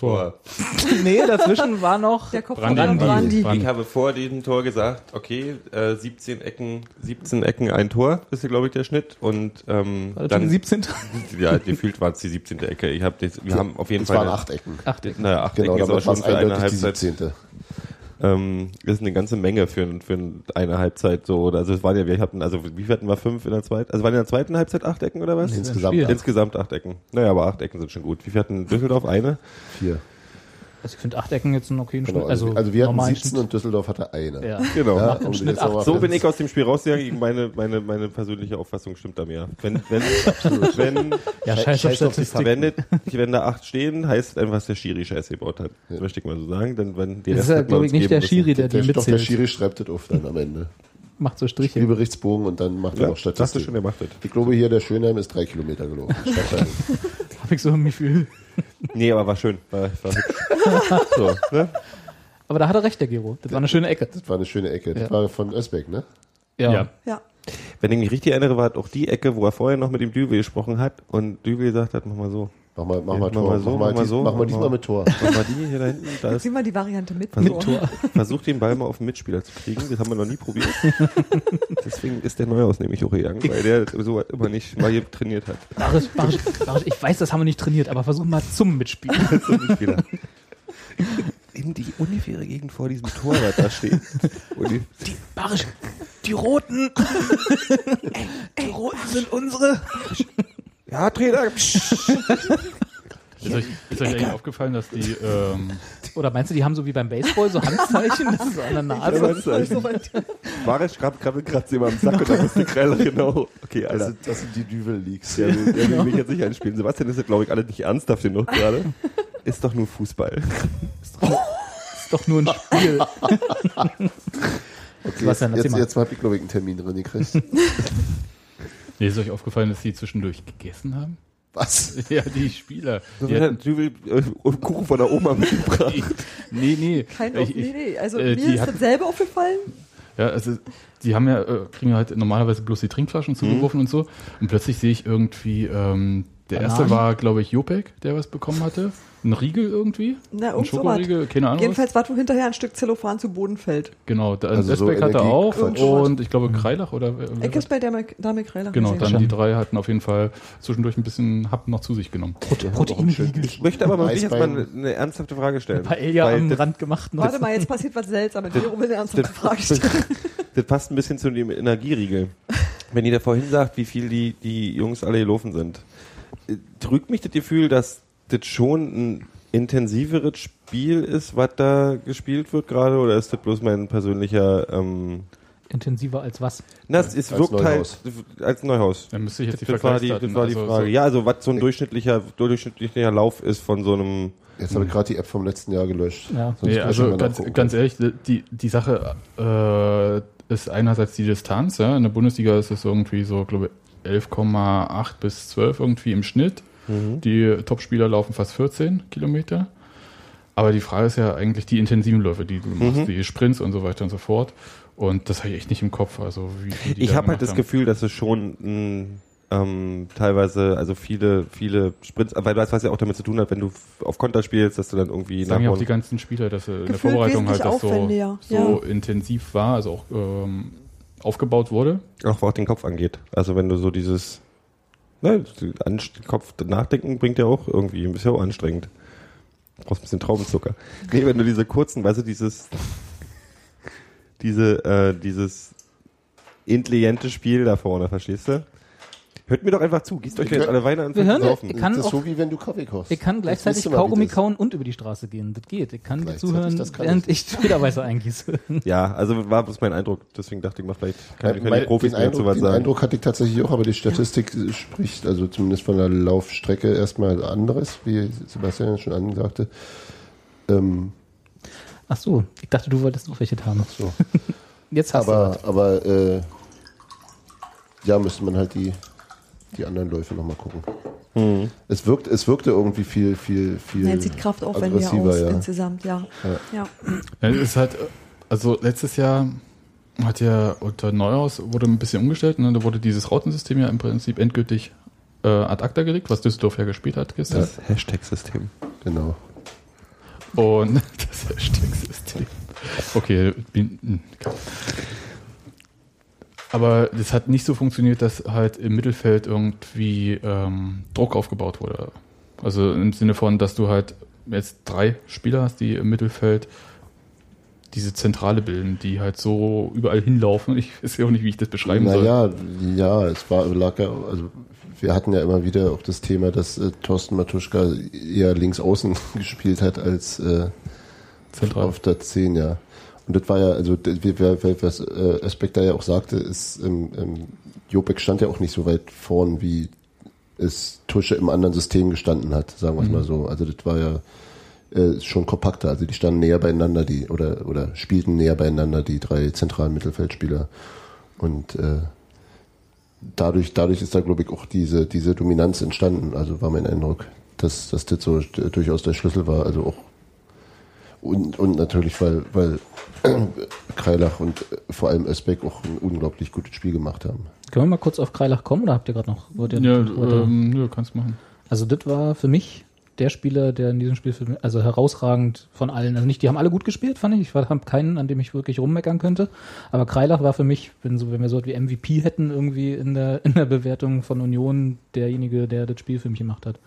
Tor. (laughs)
nee, dazwischen war noch
Der Kopf
Brandi.
von Brandi.
Brandi.
Ich habe vor diesem Tor gesagt, okay, äh, 17 Ecken, 17 Ecken ein Tor, ist ja glaube ich der Schnitt und ähm,
war das
dann
die 17. (laughs)
ja, gefühlt war es die 17. Ecke. Ich habe wir haben auf jeden
Es
Fall
waren acht Ecken.
Acht Ecken.
Naja, acht
Genau,
Ecken ist aber schon
es
für eine Halbzeit.
17.
Ähm, ist eine ganze Menge für, für eine Halbzeit so. Oder Also es waren ja, wir hatten, also wie viel hatten wir fünf in der zweiten? Also waren in der zweiten Halbzeit acht Ecken oder was?
Insgesamt
Spiel.
acht.
Insgesamt acht Ecken. Naja, aber acht Ecken sind schon gut. Wie viel hatten Düsseldorf? Eine?
Vier.
Also ich finde acht Ecken jetzt einen okayen
Genau,
Schnitt.
also,
Also,
also wir hatten
normalen
17
Schnitt.
und Düsseldorf hatte eine.
Ja.
Genau.
Ja, um
Schnitt
So bin ich aus dem Spiel rausgegangen. Meine, meine, meine persönliche Auffassung stimmt da mehr. Wenn, wenn, wenn,
Ja, scheiß auf
Scheiß auf die
Statistik.
wenn, wenn da acht stehen, heißt einfach, dass der Schiri Scheiße gebaut hat. Das möchte ich mal so sagen. Denn wenn die
Das ist ja, glaube ich, nicht der
müssen.
Schiri, der die
Der, doch, der
mitzählt.
Schiri schreibt das auf dann am Ende.
Macht so Striche.
Spielberichtsbogen und dann macht er
Ja,
noch
dachte schon,
Statistik.
der macht das.
Ich glaube hier, der Schönheim ist drei Kilometer gelaufen. (laughs)
Habe ich so ein Gefühl.
Nee, aber war schön. War, war hübsch. (laughs) so, ne?
Aber da hat er recht, der Gero. Das war eine schöne Ecke.
Das war eine schöne Ecke. Das
Ja.
war von Özbeck, ne?
Ja.
Ja.
Ja.
Wenn ich mich richtig erinnere, war das auch die Ecke, wo er vorher noch mit dem Düvel gesprochen hat und Düvel gesagt hat, mach mal so.
Mach mal, mach
Ja,
mal Tor.
mal so,
mach mal,
mal
dies,
so,
mach mal diesmal
mal-
mit Tor.
Mach mal die hier da hinten. Da ist,
sehen wir die Variante mit.
Versuch,
Tor.
versuch den Ball mal auf den Mitspieler zu kriegen. Das haben wir noch nie probiert. (laughs) Deswegen ist der Neuhaus nämlich auch gegangen, weil der so weit immer nicht mal hier trainiert hat.
Barisch, Barisch, Barisch, ich weiß, das haben wir nicht trainiert, aber versuch mal zum Mitspielen. (laughs)
Zum Mitspieler. In die ungefähre Gegend vor diesem Tor, was da steht. Die,
Die, Barisch, die Roten. (laughs) die Roten sind unsere.
Ja, Trainer. (laughs)
Ist euch, ist euch eigentlich aufgefallen, dass die, ähm,
Oder meinst du, die haben so wie beim Baseball so Handzeichen? Das ist so an der Nase.
Barisch krabbelt gerade jemand am Sack und da muss die Krelle genau. Okay,
Das
Alter.
sind, das sind die Düvel-Leaks.
Der will, der will mich jetzt nicht einspielen. Sebastian ist ja, glaube ich, alle nicht ernsthaft genug gerade. Ist doch nur Fußball.
ist doch nur ein Spiel.
Okay, jetzt,
Sebastian,
jetzt,
mal.
jetzt habe ich, glaube ich, einen Termin drin gekriegt.
Nee, ist euch aufgefallen, dass die zwischendurch gegessen haben?
Was? (laughs)
Ja, die Spieler. Die
Der
hatten,
du will äh, Kuchen von der Oma mitgebracht. (laughs)
nee, nee.
Kein
Ich-
nee, nee. Also
äh,
mir
die
ist
hatten-
dasselbe aufgefallen.
Ja, also die haben ja, äh, kriegen ja halt normalerweise bloß die Trinkflaschen zugeworfen und so. Und plötzlich sehe ich irgendwie, ähm, der
Bananen?
erste war, glaube ich, Jopek, der was bekommen hatte. Ein Riegel irgendwie.
Na,
ein. Schokoriegel, keine Ahnung. was.
Jedenfalls war wo hinterher ein Stück Zellophan zu Boden fällt.
Genau, da,
Also so
Esbeck hatte
Energie-
auch
sowas.
und ich glaube Kreilach oder
Eckes bei der Dame Kreiler.
Genau, dann die drei hatten auf jeden Fall zwischendurch ein bisschen Hab noch zu sich genommen.
Proteinriegel.
Ich möchte aber mal, jetzt mal
Eisbein.
eine, ernsthafte Frage stellen.
Paella am
das,
Rand gemacht.
Warte mal, jetzt passiert was Seltsames. Gero will eine ernsthafte Frage stellen. (laughs)
das passt ein bisschen zu dem Energieriegel. Wenn ihr da vorhin sagt, wie viel die, die Jungs alle gelaufen sind, äh, trügt mich das Gefühl, dass das schon ein intensiveres Spiel ist, was da gespielt wird gerade, oder ist das bloß mein persönlicher, ähm,
Intensiver als was?
na, es, es
Als
wirkt
Neuhaus.
halt als Neuhaus.
Dann müsste ich jetzt die
Das war die, das war die
also
Frage.
so-
ja, also was so ein durchschnittlicher, durchschnittlicher Lauf ist von so einem,
Jetzt habe ich gerade die App vom letzten Jahr gelöscht.
Ja.
Nee, also ganz, ganz ehrlich, die, die Sache äh, ist einerseits die Distanz. Ja? In der Bundesliga ist es irgendwie so, glaube ich, 11,8 bis 12 irgendwie im Schnitt. Die Topspieler laufen fast 14 Kilometer. Aber die Frage ist ja eigentlich die intensiven Läufe, die du machst, die Sprints und so weiter und so fort. Und das habe ich echt nicht im Kopf. Also wie viel die
Ich habe halt das
haben.
Gefühl, dass es schon mh, ähm, teilweise, also viele, viele Sprints, weil du weißt, was ja auch damit zu tun hat, wenn du auf Konter spielst, dass du dann irgendwie
sagen ja auch die ganzen Spieler, dass äh, in der Vorbereitung halt das so, so intensiv war, also auch ähm, aufgebaut wurde.
auch was den Kopf angeht. Also wenn du so dieses ne, Kopf nachdenken bringt ja auch irgendwie ein bisschen auch anstrengend. Du brauchst ein bisschen Traubenzucker. Nee, wenn du diese kurzen, weißt du, dieses diese, äh, dieses intelligente Spiel da vorne, verstehst du? Hört mir doch einfach zu, gießt euch
Wir
jetzt
können-
alle Weine an
Wir hören-
saufen.
ich kann
das ist
auch-
so wie wenn du Kaffee kochst.
Ich kann gleichzeitig Kaugummi
das-
kauen und über die Straße gehen. Das geht. Ich kann zuhören,
das kann
während
ich
ich Federweißer eingieße.
Ja, also war bloß mein Eindruck, deswegen dachte ich mal, vielleicht kann, können
Mein-
die Profis
den
mehr zu
Eindruck,
was
den
sagen.
Eindruck hatte ich tatsächlich auch, aber die Statistik spricht, also zumindest von der Laufstrecke erstmal anderes, wie Sebastian schon ansagte. Ähm,
Ach so, ich dachte, du wolltest noch welche haben.
so. (laughs)
Jetzt hast du
Aber,
was.
aber äh, ja, müsste man halt die, die anderen Läufe nochmal gucken.
Mhm.
Es, wirkt, es wirkte irgendwie viel, viel, viel
Nein, sieht kraftaufwendiger aus
ja.
insgesamt, ja. ja.
Ja, es ist halt, also letztes Jahr hat ja unter Neuhaus wurde ein bisschen umgestellt und da wurde dieses Rautensystem ja im Prinzip endgültig äh, ad acta gelegt, was Düsseldorf ja gespielt hat gestern.
Das Hashtag-System.
Genau.
Und (laughs) das Hashtag-System. Okay, bin, aber das hat nicht so funktioniert, dass halt im Mittelfeld irgendwie ähm, Druck aufgebaut wurde. Also im Sinne von, dass du halt jetzt drei Spieler hast, die im Mittelfeld diese Zentrale bilden, die halt so überall hinlaufen. Ich weiß ja auch nicht, wie ich das beschreiben soll.
Naja, ja, es war, lag ja, also wir hatten ja immer wieder auch das Thema, dass äh, Thorsten Matuschka eher links außen (laughs) gespielt hat als äh,
Zentral.
auf der 10, ja. Und das war ja, also was äh, Aspekt da ja auch sagte, ist, ähm, ähm, Jopek stand ja auch nicht so weit vorn, wie es Tusche im anderen System gestanden hat, sagen wir es mal so. Also das war ja äh, schon kompakter, also die standen näher beieinander, die oder oder spielten näher beieinander, die drei zentralen Mittelfeldspieler. Und äh, dadurch, dadurch ist da, glaube ich, auch diese, diese Dominanz entstanden. Also war mein Eindruck, dass, dass das so äh, durchaus der Schlüssel war. Also auch und, und natürlich, weil, weil (clears throat) Kreilach und äh, vor allem Özbek auch ein unglaublich gutes Spiel gemacht haben.
Können wir mal kurz auf Kreilach kommen oder habt ihr gerade noch? wollt ihr-
Ja, ähm, nö, kannst machen.
Also das war für mich der Spieler, der in diesem Spiel für mich, also herausragend von allen. Also nicht, die haben alle gut gespielt, fand ich. Ich habe keinen, an dem ich wirklich rummeckern könnte. Aber Kreilach war für mich, wenn, so, wenn wir so etwas wie MVP hätten irgendwie in der, (laughs) in der Bewertung von Union, derjenige, der das Spiel für mich gemacht hat.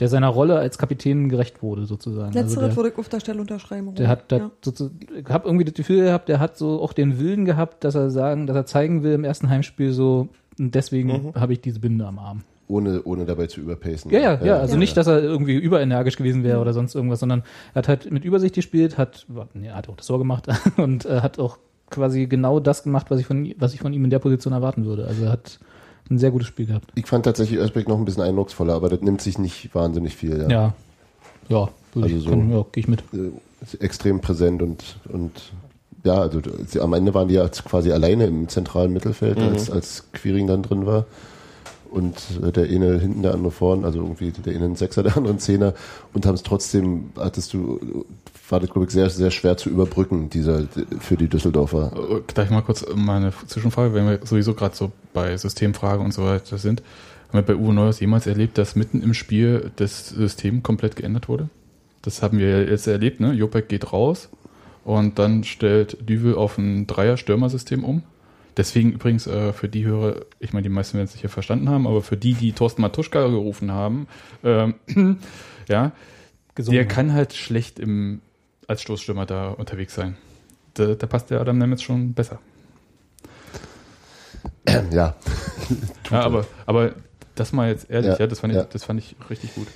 Der seiner Rolle als Kapitän gerecht wurde, sozusagen.
Letzteres
also der,
würde ich auf der Stelle unterschreiben.
der hat,
ja.
ja. ich habe irgendwie das Gefühl gehabt, der hat so auch den Willen gehabt, dass er sagen, dass er zeigen will im ersten Heimspiel so, und deswegen habe ich diese Binde am Arm.
Ohne, ohne dabei zu überpacen.
Ja, ja, ja. Also
Ja.
nicht, dass er irgendwie überenergisch gewesen wäre oder sonst irgendwas, sondern er hat halt mit Übersicht gespielt, hat, nee, er hat auch das Tor gemacht (laughs) und äh, hat auch quasi genau das gemacht, was ich von, was ich von ihm in der Position erwarten würde. Also er hat ein sehr gutes Spiel gehabt.
Ich fand tatsächlich Özbek noch ein bisschen eindrucksvoller, aber das nimmt sich nicht wahnsinnig viel. Ja.
Ja. Ja,
Also
ich,
so-
ja, gehe ich mit.
Äh, extrem präsent und, und ja, also sie, am Ende waren die ja quasi alleine im zentralen Mittelfeld, als, als Quiring dann drin war. Und äh, der eine hinten, der andere vorn, also irgendwie der eine ein Sechser, der andere ein Zehner und haben es trotzdem, hattest du, war das glaube ich sehr, sehr schwer zu überbrücken, dieser für die Düsseldorfer.
Äh, Darf ich mal kurz meine Zwischenfrage, wenn wir sowieso gerade so bei Systemfragen und so weiter sind. Haben wir bei Uwe Neuers jemals erlebt, dass mitten im Spiel das System komplett geändert wurde? Das haben wir jetzt erlebt, ne? Jopek geht raus und dann stellt Düvel auf ein Dreier-Stürmer-System um. Deswegen übrigens äh, für die Hörer, ich meine, die meisten werden es sicher verstanden haben, aber für die, die Thorsten Matuschka gerufen haben, ähm, (clears throat) ja,
Gesungen.
der kann halt schlecht im, als Stoßstürmer da unterwegs sein. Da, da passt der Adam Nemitz schon besser.
Ja,
Ja, aber, aber das mal jetzt ehrlich, ja,
Ja,
das, fand ich,
ja.
das fand ich richtig gut.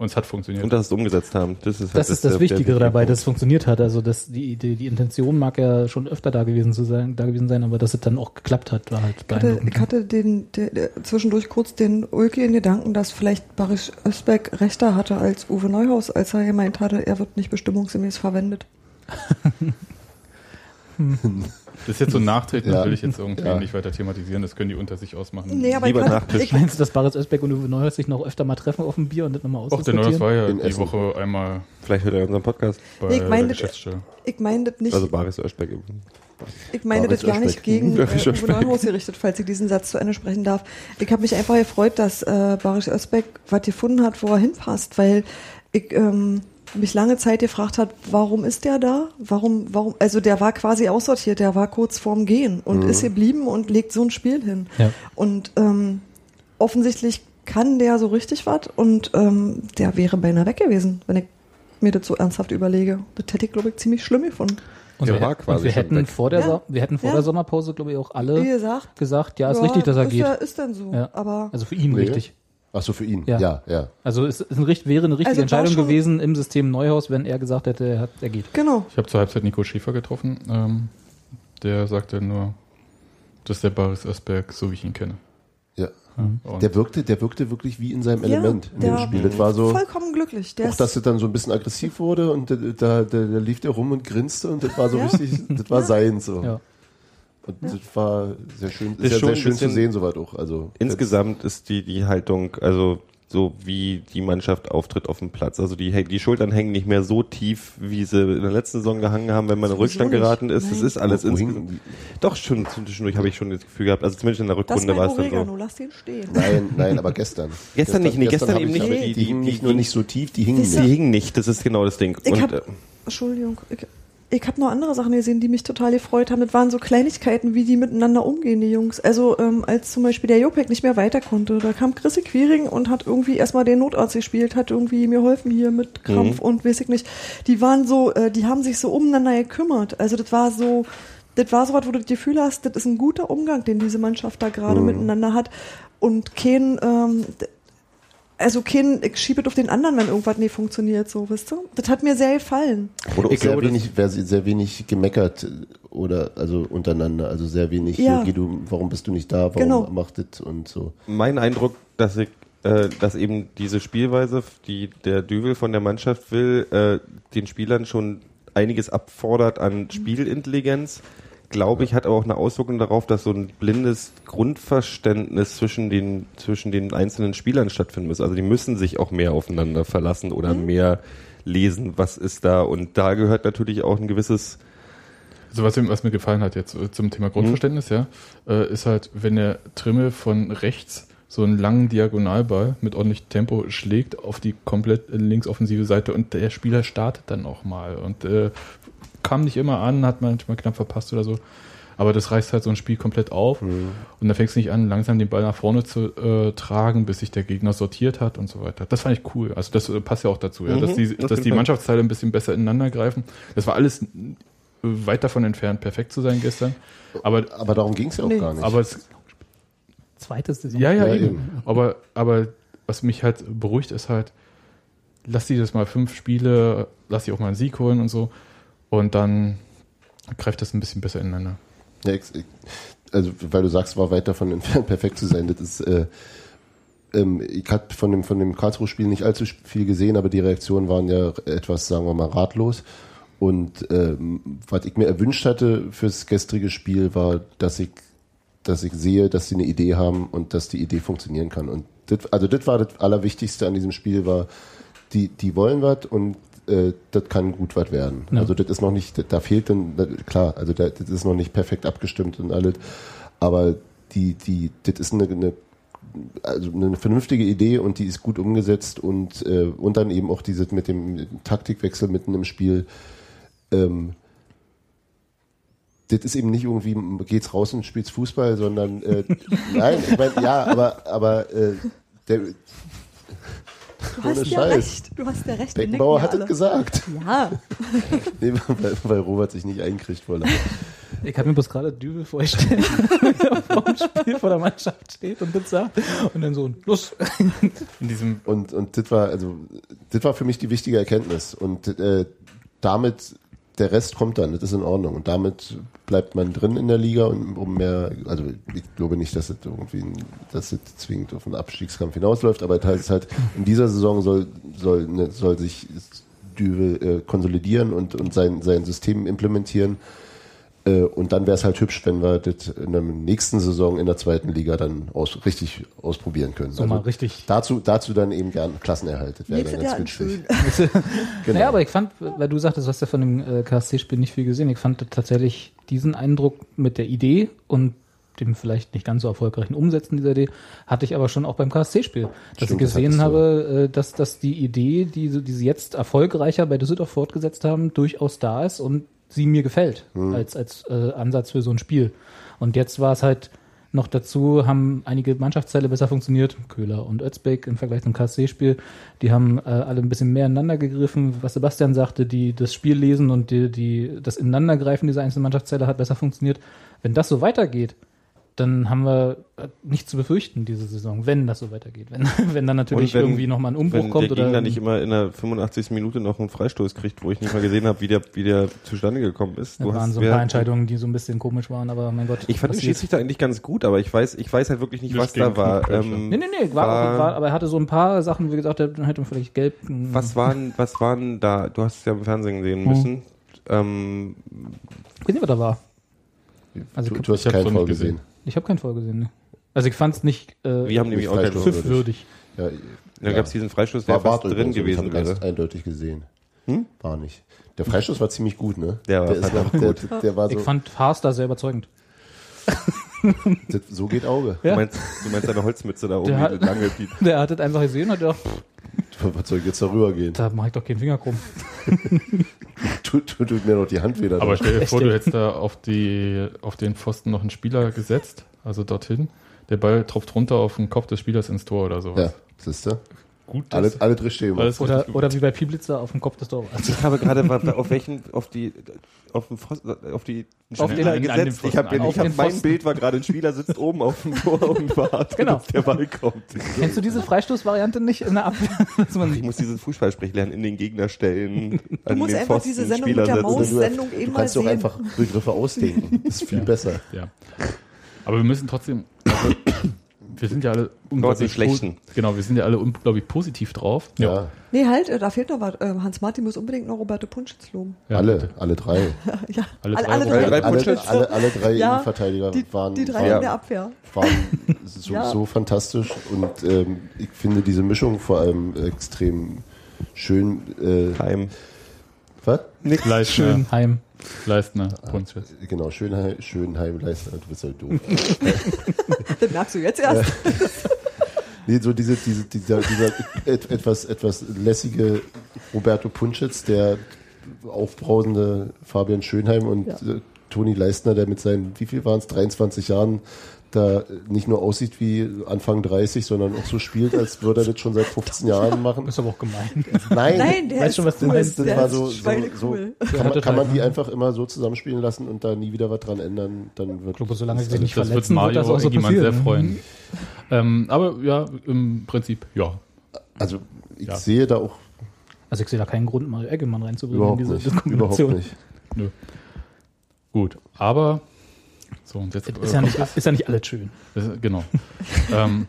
Und es hat funktioniert.
Und dass es umgesetzt haben. Das ist, halt
Das ist das
der-
Wichtige
der
dabei,
Punkt.
dass es funktioniert hat. Also dass die, die, die Intention mag ja schon öfter da gewesen zu sein, da gewesen sein, aber dass es dann auch geklappt hat, war halt
Ich hatte, ich hatte den, der, der, zwischendurch kurz den ulkigen Gedanken, dass vielleicht Baris Özbek rechter hatte als Uwe Neuhaus, als er gemeint hatte, er wird nicht bestimmungsgemäß verwendet. (laughs) (laughs) (laughs)
Das ist jetzt so ein Nachtreten, das
Ja.
will ich jetzt irgendwie
Ja.
nicht weiter thematisieren, das können die unter sich ausmachen.
Nee, aber
Lieber Nachtisch.
ich,
Meinst du, dass Baris Özbek und Uwe Neuhaus sich noch öfter mal treffen auf dem Bier und das nochmal
Auch der Neues
ausdiskutieren?
war ja
In
die
Essen.
Woche einmal
Vielleicht hört er unseren Podcast.
bei
Nee, ich meine,
der Geschäftsstelle.
ich meine das nicht,
Also Baris Özbek.
ich meine das gar nicht gegen (laughs) äh, Uwe. Neuhaus gerichtet, falls ich diesen Satz zu Ende sprechen darf. Ich habe mich einfach gefreut, dass äh, Baris Özbek was gefunden hat, wo er hinpasst, weil ich ähm, mich lange Zeit gefragt hat, warum ist der da? Warum, warum, also der war quasi aussortiert, der war kurz vorm Gehen und ist geblieben und legt so ein Spiel hin.
Ja.
Und ähm, offensichtlich kann der so richtig was und ähm, der wäre beinahe weg gewesen, wenn ich mir das so ernsthaft überlege. Das hätte ich, glaube ich, ziemlich schlimm gefunden.
Und
Der
wir,
war
hätten-
quasi
und wir hätten
weg.
vor der,
Ja.
Wir hätten vor
Ja.
der Sommerpause, glaube ich, auch alle
gesagt,
gesagt, ja, ist richtig, dass er
ist
geht.
Ja, ist dann so.
Ja.
Aber
Also für ihn
Nee.
richtig.
Ach so für ihn.
Ja.
Ja, ja.
Also es ist ein, wäre eine richtige
Also
Entscheidung gewesen im System Neuhaus, wenn er gesagt hätte, er, hat, er geht.
genau.
Ich habe zur Halbzeit Nico Schäfer getroffen. Ähm, der sagte nur, das ist der Baris Özberg, so wie ich ihn kenne.
ja.
Und
Der wirkte, der wirkte wirklich wie in seinem
Ja,
Element in dem
der-
Spiel. Das war so.
Vollkommen glücklich. Der
Auch dass es dann so ein bisschen aggressiv wurde und da, da, da, da lief der rum und grinste und das war so
Ja.
richtig, das war sein so.
Ja.
Und das war sehr schön,
Ist
ist ja sehr schön zu sehen, soweit auch. Also
Insgesamt ist die, die Haltung, also so wie die Mannschaft auftritt auf dem Platz. Also die, die Schultern hängen nicht mehr so tief, wie sie in der letzten Saison gehangen haben, wenn man in Rückstand
nicht.
geraten ist. Das
Nein.
ist alles insgesamt. Doch, schon zwischendurch habe ich schon das Gefühl gehabt, also zumindest in der
Das
Rückrunde war es dann so.
lass den stehen.
Nein, nein, aber (laughs) gestern.
Gestern nicht, nee, gestern
hab
eben
ich-
nicht,
aber Die,
die-
die hingen
die-
nicht nur
die-
nicht so tief, die hingen
Wisst
Die
nicht.
hingen nicht, das ist genau das Ding.
Ich
Und,
hab-
äh,
Entschuldigung. Ich, ich habe noch andere Sachen gesehen, die mich total gefreut haben. Das waren so Kleinigkeiten, wie die miteinander umgehen, die Jungs. Also ähm, als zum Beispiel der Jopek nicht mehr weiter konnte, da kam Chrissy Quiring und hat irgendwie erstmal den Notarzt gespielt, hat irgendwie mir geholfen hier mit Krampf
Mhm.
und weiß ich nicht. Die waren so, äh, die haben sich so umeinander gekümmert. Also das war so, das war so was, wo du das Gefühl hast, das ist ein guter Umgang, den diese Mannschaft da gerade miteinander hat. Und kein, ähm, also kein, ich schiebe es auf den anderen, wenn irgendwas nicht funktioniert, so, weißt du? Das hat mir sehr gefallen.
Oder auch
Ich
sehr
glaube,
wenig, wer- sehr wenig gemeckert oder also untereinander, also sehr wenig,
Ja.
geh du, warum bist du nicht da, warum
Genau.
macht das und so.
mein Eindruck, dass ich, äh, dass eben diese Spielweise, die der Düvel von der Mannschaft will, äh, den Spielern schon einiges abfordert an Spielintelligenz. Glaube ich, hat aber auch eine Auswirkung darauf, dass so ein blindes Grundverständnis zwischen den, zwischen den einzelnen Spielern stattfinden muss. Also die müssen sich auch mehr aufeinander verlassen oder mehr lesen, was ist da. Und da gehört natürlich auch ein gewisses
Also was, mir- was mir gefallen hat jetzt äh, zum Thema Grundverständnis, ja, äh, ist halt, wenn der Trimmel von rechts so einen langen Diagonalball mit ordentlich Tempo schlägt auf die komplett linksoffensive Seite und der Spieler startet dann auch mal und äh, kam nicht immer an, hat manchmal knapp verpasst oder so. Aber das reißt halt so ein Spiel komplett auf und dann fängst du nicht an, langsam den Ball nach vorne zu äh, tragen, bis sich der Gegner sortiert hat und so weiter. Das fand ich cool. Also das äh, passt ja auch dazu, ja, dass die,
auf
dass die. Mannschaftsteile ein bisschen besser ineinander greifen. Das war alles äh, weit davon entfernt, perfekt zu sein gestern. Aber,
Aber darum ging es ja auch
Nee.
gar nicht.
aber es,
Zweites Saison.
ja, ja,
Ja,
eben.
eben.
Aber, aber was mich halt beruhigt, ist halt, lass die das mal fünf Spiele, lass die auch mal einen Sieg holen und so. Und dann greift das ein bisschen besser ineinander.
Ja, also weil du sagst, war weit davon entfernt, (laughs) perfekt zu sein. Das ist, äh, ähm, ich habe von dem, von dem Karlsruhe-Spiel nicht allzu viel gesehen, aber die Reaktionen waren ja etwas, sagen wir mal, ratlos. Und ähm, was ich mir erwünscht hatte fürs gestrige Spiel war, dass ich, dass ich sehe, dass sie eine Idee haben und dass die Idee funktionieren kann. Und das, also das war das Allerwichtigste an diesem Spiel war, die, die wollen was und äh, das kann gut was werden.
Ja.
Also das ist noch nicht, da fehlt dann, da- klar, also da, das ist noch nicht perfekt abgestimmt und alles, aber die, die, das ist eine, eine also eine vernünftige Idee und die ist gut umgesetzt und, äh, und dann eben auch dieses mit dem Taktikwechsel mitten im Spiel. Ähm, das ist eben nicht irgendwie, geht's raus und spielst Fußball, sondern äh, (laughs) nein, ich meine, ja, aber, aber äh, der
Du hast ja
Scheiß.
recht. Du hast ja recht.
Beckenbauer hat
ja
es gesagt.
Ja. (laughs)
Nee, weil, weil Robert sich nicht einkriegt vor.
Ich habe mir bloß gerade Dübel vorgestellt, (laughs) wie er vor dem Spiel vor der Mannschaft steht und das sagt. Und dann so, los.
In diesem,
Und, und das war, also, das war für mich die wichtige Erkenntnis. Und äh, damit, der Rest kommt dann, das ist in Ordnung. Und damit bleibt man drin in der Liga und um mehr, also ich glaube nicht, dass es irgendwie, dass es zwingend auf einen Abstiegskampf hinausläuft, aber heißt halt, in dieser Saison soll, soll, ne, soll sich Düvel äh, konsolidieren und, und sein, sein System implementieren. Äh, Und dann wäre es halt hübsch, wenn wir das in der nächsten Saison in der zweiten Liga dann aus, richtig ausprobieren können. Also
So mal richtig.
Dazu, dazu dann eben gern Klassenerhalt. Das wäre dann ganz.
Schön. (laughs)
Genau.
Naja, aber ich fand, weil du sagtest, du hast ja von dem äh, KSC-Spiel nicht viel gesehen. Ich fand tatsächlich diesen Eindruck mit der Idee und dem vielleicht nicht ganz so erfolgreichen Umsetzen dieser Idee, hatte ich aber schon auch beim KSC-Spiel. Dass
Stimmt,
ich
das
gesehen
du.
habe, äh, dass, dass die Idee, die, sie- die sie jetzt erfolgreicher bei Düsseldorf fortgesetzt haben, durchaus da ist und sie mir gefällt
Mhm.
als, als äh, Ansatz für so ein Spiel. Und jetzt war es halt noch dazu, haben einige Mannschaftsteile besser funktioniert, Köhler und Özbeck im Vergleich zum KSC-Spiel. Die haben äh, alle ein bisschen mehr ineinander gegriffen, was Sebastian sagte, die das Spiel lesen und die, die, das Ineinandergreifen dieser einzelnen Mannschaftsteile hat besser funktioniert. Wenn das so weitergeht, dann haben wir äh, nichts zu befürchten diese Saison, wenn das so weitergeht. Wenn, (laughs) wenn dann natürlich
wenn-
irgendwie nochmal ein Umbruch
Wenn
kommt
der
oder
Gegner nicht immer in der 85. Minute noch einen Freistoß kriegt, wo ich nicht mal gesehen habe, wie der, wie der zustande gekommen ist.
da
Du
waren
hast-
so ein paar Entscheidungen, die so ein bisschen komisch waren, aber mein Gott.
Ich fand den. Schiedsrichter eigentlich ganz gut, aber ich weiß, ich weiß halt wirklich nicht,
Das
was da war. Ähm,
Nee, nee, nee, war,
War-
war, aber er hatte so ein paar Sachen, wie gesagt, dann hätte man vielleicht gelb. hm,
was waren, was waren da? Du hast es ja im Fernsehen sehen
Hm.
müssen. Ähm,
Ich weiß nicht, was da war. Also
du,
ich,
du hast keinen Fall
gesehen.
gesehen.
Ich habe keinen Fall gesehen. Ne? Also ich fand es nicht äh,
wir haben nämlich auch keinen
Freistoß.
pfiffwürdig.
Ja,
Da gab es diesen Freistoß, der
war
fast
Barth
drin gewesen
Ich habe ganz
wäre.
eindeutig gesehen. War nicht. Der Freistoß war ziemlich gut, ne?
Der war verdammt
der, der war so,
Ich fand Haas da sehr überzeugend. (laughs)
das, so geht Auge.
Du, meinst, du meinst seine Holzmütze da oben,
Der
die
hat-
lange, die (laughs)
Der hat das einfach gesehen und hat gedacht,
Was soll ich jetzt darüber gehen?
da mach ich doch keinen Finger krumm. (laughs)
Tut, tut, tut mir noch die Hand wieder.
Aber stell dir vor, du hättest da auf, die, auf den Pfosten noch einen Spieler gesetzt, also dorthin. Der Ball tropft runter auf den Kopf des Spielers ins Tor oder sowas.
ja, siehst du?
Gut,
Alle,
das-
alle drei stehen.
alles
Oder, oder wie bei Pieblitzer auf dem Kopf des Torwarts.
Ich habe gerade auf welchen, auf die, auf den Pfosten, auf die
Auf den-
Spieler
an- an
gesetzt. Ich habe,
Pfosten,
ich
den
mein
Pfosten.
Bild war gerade ein Spieler sitzt oben auf dem Tor und (laughs) wartet,
Genau.
dass der Ball kommt.
Kennst du diese Freistoßvariante nicht in der Abwehr? (laughs)
Ich muss dieses Fußballsprech lernen, in den Gegner stellen,
Du musst einfach diese Sendung mit der
setzen.
Maus-
du, kannst doch einfach Begriffe ausdenken. Das ist viel besser.
Ja. Aber wir müssen trotzdem, also, wir sind ja alle unglaublich
schlechten.
Genau, wir sind ja alle unglaublich positiv drauf.
Ja,
Nee, halt, äh, da fehlt noch was. Äh, Hans-Martin muss unbedingt noch Roberto Punschitz loben.
Ja,
alle,
bitte.
alle drei. (laughs)
Ja,
Alle
alle,
drei
alle drei.
Alle drei
alle,
Punschitz?
alle, alle drei
Ja,
Innenverteidiger
Die,
waren,
die drei
waren,
in der Abwehr.
waren (laughs) so,
Ja.
so fantastisch und ähm, ich finde diese Mischung vor allem extrem schön. Äh,
Heim.
was?
Leistner,
Schönheim.
Leistner, Punschwitz.
Genau, Schönheim, Schönheim, Leistner, du bist halt doof. (laughs) (laughs)
Das merkst du jetzt erst. (laughs)
Nee, so diese, diese, dieser, dieser et, etwas, etwas lässige Roberto Punschitz, der aufbrausende Fabian Schönheim und
Ja.
äh, Toni Leistner, der mit seinen, wie viel waren es, 23 Jahren, da nicht nur aussieht wie Anfang 30, sondern auch so spielt, als würde er das schon seit 15 Jahren machen.
Ist aber auch gemein.
Nein,
Nein, der
Weißt
ist
schon, was du
cool.
meinst?
das war
ist
so, so, so kann, man, kann man
halt-
die einfach immer so zusammenspielen lassen und da nie wieder was dran ändern, dann wird
Ich glaube, solange sie sich nicht
Das wird
verletzen, wird
Mario
das auch so
Eggimann sehr
passieren.
freuen. Ähm, aber ja, im Prinzip, ja.
Also ich
Ja.
sehe da auch
Also ich sehe da keinen Grund, Mario Eggemann reinzubringen
überhaupt
in diese
nicht.
Kombination.
Überhaupt nicht.
Nö. Gut, aber so und jetzt
Ist ja, nicht, ist ja nicht alles schön.
Das, genau. (laughs) ähm,